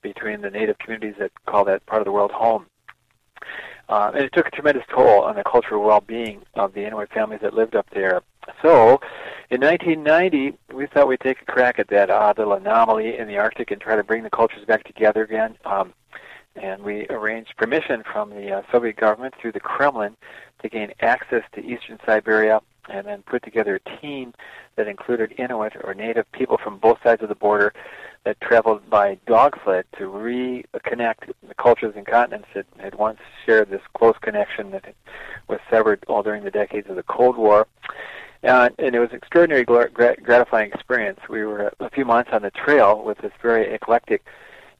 between the native communities that call that part of the world home. Uh, and it took a tremendous toll on the cultural well-being of the Inuit families that lived up there. So, in 1990, we thought we'd take a crack at that odd little anomaly in the Arctic and try to bring the cultures back together again. Um, and we arranged permission from the uh, Soviet government through the Kremlin to gain access to eastern Siberia and then put together a team that included Inuit or native people from both sides of the border that traveled by dog sled to reconnect the cultures and continents that had once shared this close connection that was severed all during the decades of the Cold War. Uh, and it was an extraordinary, gratifying experience. We were a few months on the trail with this very eclectic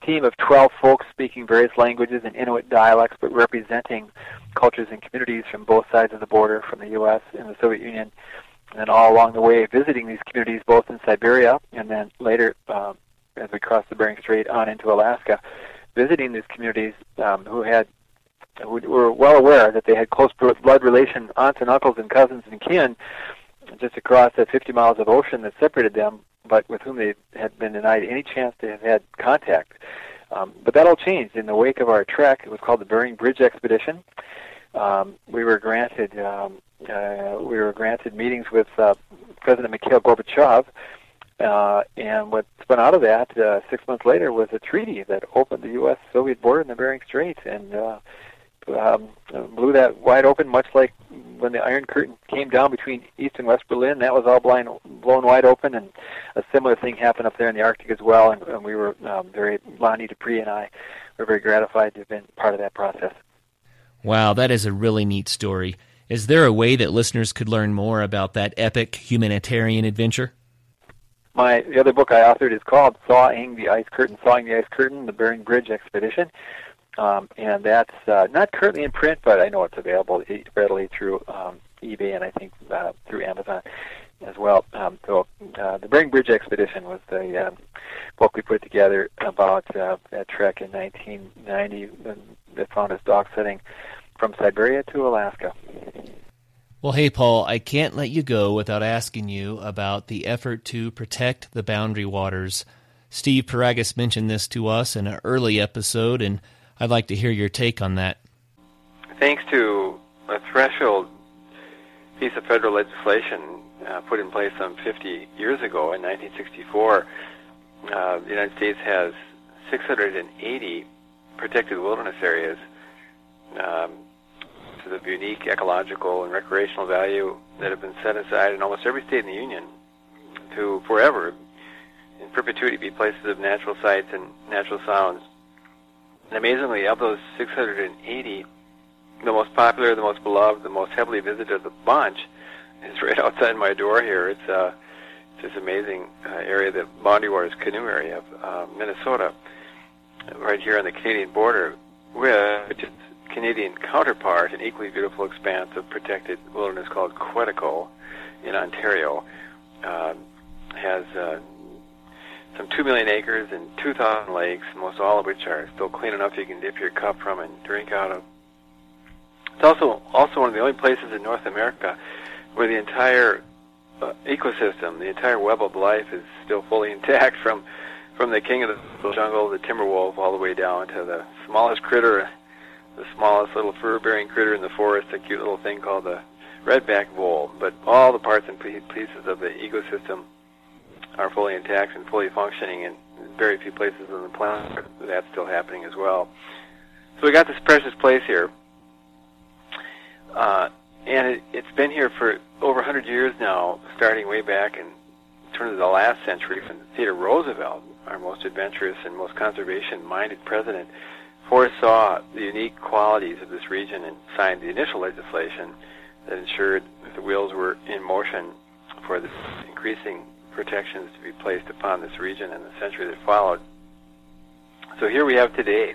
team of 12 folks speaking various languages and Inuit dialects, but representing cultures and communities from both sides of the border, from the U.S. and the Soviet Union. and all along the way visiting these communities both in Siberia and then later um, as we crossed the Bering Strait on into Alaska, visiting these communities um, who had who were well aware that they had close blood relation aunts and uncles and cousins and kin just across the 50 miles of ocean that separated them, but with whom they had been denied any chance to have had contact. Um, but that all changed in the wake of our trek. It was called the Bering Bridge Expedition. Um, we were granted um, uh, we were granted meetings with uh, President Mikhail Gorbachev, uh, and what spun out of that uh, six months later was a treaty that opened the U.S.-Soviet border in the Bering Strait and uh, um, blew that wide open, much like when the Iron Curtain came down between East and West Berlin. That was all blind, blown wide open, and a similar thing happened up there in the Arctic as well. And, and we were um, very, Lonnie Dupre and I were very gratified to have been part of that process. Wow, that is a really neat story. Is there a way that listeners could learn more about that epic humanitarian adventure? My the other book I authored is called "Sawing the Ice Curtain," "Sawing the Ice Curtain: The Bering Bridge Expedition," um, and that's uh, not currently in print, but I know it's available readily through um, eBay and I think uh, through Amazon as well. Um, so uh, the Bering Bridge Expedition was the um, book we put together about uh, that trek in 1990 that found us dog sledding from Siberia to Alaska. Well, hey, Paul, I can't let you go without asking you about the effort to protect the boundary waters. Steve Piragis mentioned this to us in an early episode, and I'd like to hear your take on that. Thanks to a threshold piece of federal legislation uh, put in place some 50 years ago in 1964, uh, the United States has 680 protected wilderness areas um, of unique ecological and recreational value that have been set aside in almost every state in the Union to forever, in perpetuity, be places of natural sights and natural sounds. And amazingly, of those 680, the most popular, the most beloved, the most heavily visited of the bunch is right *laughs* outside my door here. It's uh, it's this amazing uh, area, the Boundary Waters Canoe area of uh, Minnesota, right here on the Canadian border, which is Canadian counterpart, an equally beautiful expanse of protected wilderness called Quetico in Ontario, uh, has uh, some 2 million acres and 2,000 lakes, most all of which are still clean enough you can dip your cup from and drink out of. It's also also one of the only places in North America where the entire uh, ecosystem, the entire web of life, is still fully *laughs* intact from from the king of the jungle, the timber wolf, all the way down to the smallest critter the smallest little fur-bearing critter in the forest, a cute little thing called the redback vole. But all the parts and pieces of the ecosystem are fully intact and fully functioning, and very few places on the planet that's still happening as well. So we got this precious place here, uh, and it, it's been here for over 100 years now, starting way back in turn of the last century from Theodore Roosevelt, our most adventurous and most conservation-minded president foresaw the unique qualities of this region and signed the initial legislation that ensured that the wheels were in motion for the increasing protections to be placed upon this region in the century that followed. So here we have today,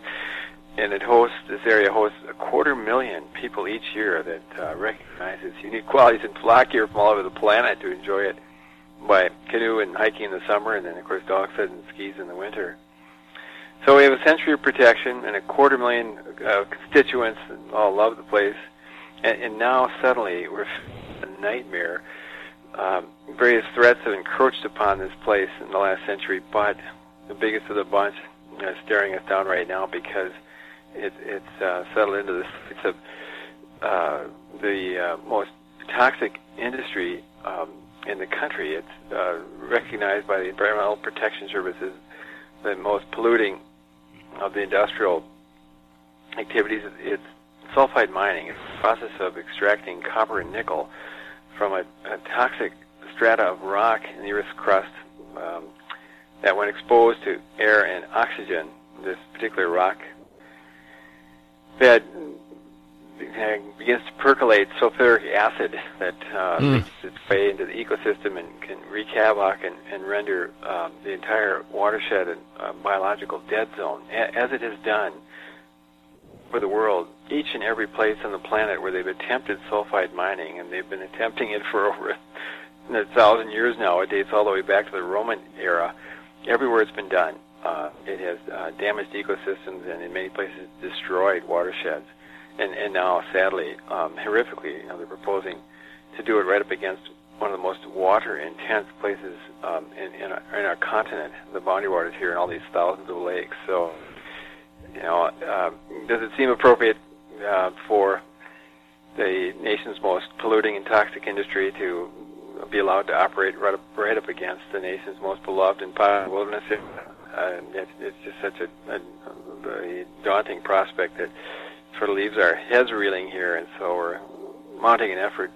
and it hosts this area hosts a quarter million people each year that uh, recognize its unique qualities and flock here from all over the planet to enjoy it by canoe and hiking in the summer, and then of course dog sled and skis in the winter. So we have a century of protection and a quarter million uh, constituents that all love the place. And, and now suddenly we're a nightmare. Um, various threats have encroached upon this place in the last century, but the biggest of the bunch is staring us down right now because it, it's uh, settled into uh, the uh, most toxic industry um, in the country. It's uh, recognized by the Environmental Protection Services the most polluting of the industrial activities, it's sulfide mining. It's the process of extracting copper and nickel from a, a toxic strata of rock in the Earth's crust um, that, when exposed to air and oxygen, this particular rock bed begins to percolate sulfuric acid that uh, mm. makes its way into the ecosystem and can wreak havoc and, and render um, the entire watershed a uh, biological dead zone, a- as it has done for the world. Each and every place on the planet where they've attempted sulfide mining, and they've been attempting it for *laughs* over a thousand years now. It dates all the way back to the Roman era. Everywhere it's been done, uh, it has uh, damaged ecosystems and in many places destroyed watersheds. And, and now, sadly, um, horrifically, you know, they're proposing to do it right up against one of the most water-intense places um, in, in, our, in our continent, the boundary waters here, and all these thousands of lakes. So, you know, uh, does it seem appropriate uh, for the nation's most polluting and toxic industry to be allowed to operate right up, right up against the nation's most beloved and popular wilderness? Uh, it's, it's just such a, a, a daunting prospect that sort of leaves our heads reeling here, and so we're mounting an effort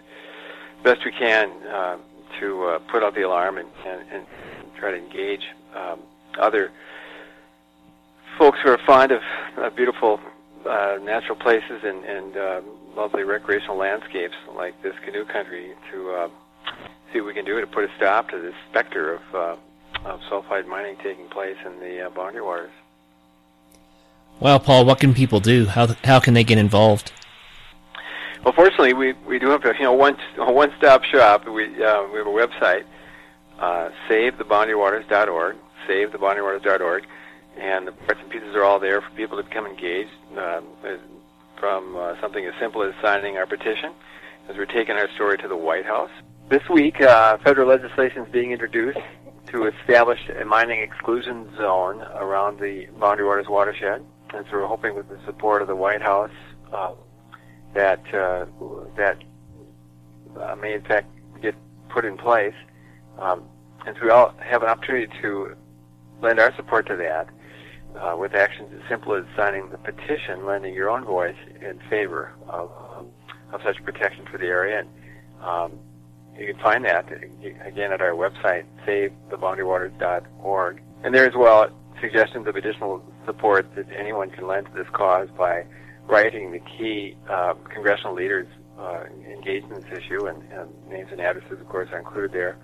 best we can uh, to uh, put out the alarm and, and, and try to engage um, other folks who are fond of uh, beautiful uh, natural places and, and uh, lovely recreational landscapes like this canoe country to uh, see what we can do to put a stop to this specter of, uh, of sulfide mining taking place in the uh, boundary waters. Well, Paul, what can people do? How how can they get involved? Well, fortunately, we we do have a you know one a one stop shop. We uh, we have a website, uh, savetheboundarywaters.org, savetheboundarywaters.org, and the parts and pieces are all there for people to become engaged. Uh, from uh, something as simple as signing our petition, as we're taking our story to the White House. This week, uh, federal legislation is being introduced to establish a mining exclusion zone around the Boundary Waters watershed. And so we're hoping with the support of the White House uh, that uh, that uh, may in fact get put in place. Um, and so we all have an opportunity to lend our support to that uh, with actions as simple as signing the petition, lending your own voice in favor of, um, of such protection for the area. And um, you can find that again at our website, savetheboundarywaters.org. And there as well suggestions of additional support that anyone can lend to this cause by writing the key uh, congressional leaders uh, engaged in this issue, and, and, names and addresses, of course, are included there,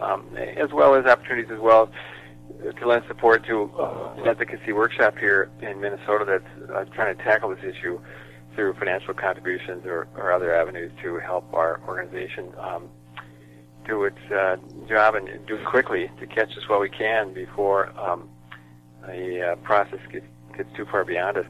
um, as well as opportunities as well to lend support to uh, an advocacy workshop here in Minnesota that's uh, trying to tackle this issue through financial contributions or, or other avenues to help our organization um, do its uh, job and do it quickly to catch us while we can before um, a uh, process gets, gets too far beyond us.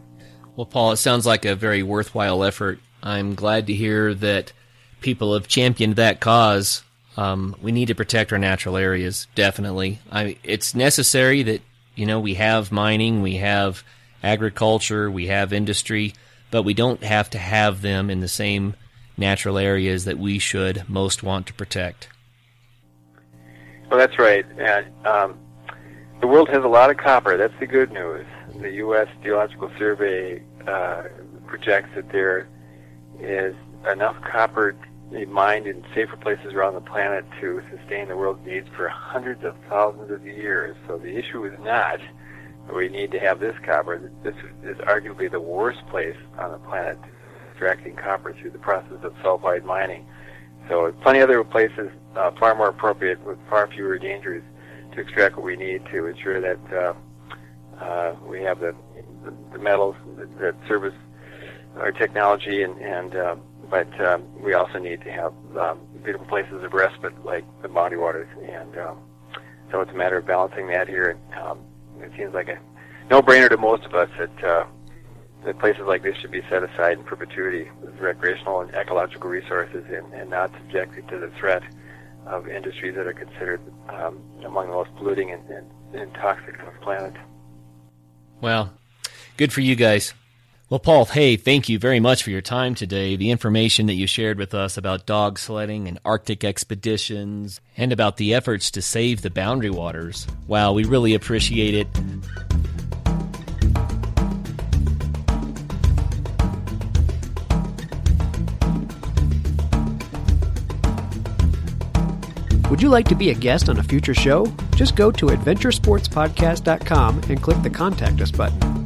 Well, Paul, it sounds like a very worthwhile effort. I'm glad to hear that people have championed that cause. Um, we need to protect our natural areas, definitely. I, it's necessary that you know we have mining, we have agriculture, we have industry, but we don't have to have them in the same natural areas that we should most want to protect. Well, that's right. And um, the world has a lot of copper. That's the good news. The U.S. Geological Survey uh, projects that there is enough copper mined in safer places around the planet to sustain the world's needs for hundreds of thousands of years. So the issue is not we need to have this copper. This is arguably the worst place on the planet extracting copper through the process of sulfide mining. So plenty other places uh, far more appropriate with far fewer dangers to extract what we need to ensure that uh, uh, we have the, the, the metals that, that service our technology and, and uh, but um, we also need to have um, beautiful places of respite like the Boundary Waters, and um, so it's a matter of balancing that here. And um, it seems like a no-brainer to most of us that uh, that places like this should be set aside in perpetuity as recreational and ecological resources, and, and not subjected to the threat of industries that are considered um, among the most polluting and, and, and toxic on the planet. Well, good for you guys. Well, Paul, hey, thank you very much for your time today. The information that you shared with us about dog sledding and Arctic expeditions and about the efforts to save the boundary waters. Wow, we really appreciate it. Would you like to be a guest on a future show? Just go to adventuresportspodcast.com and click the Contact Us button.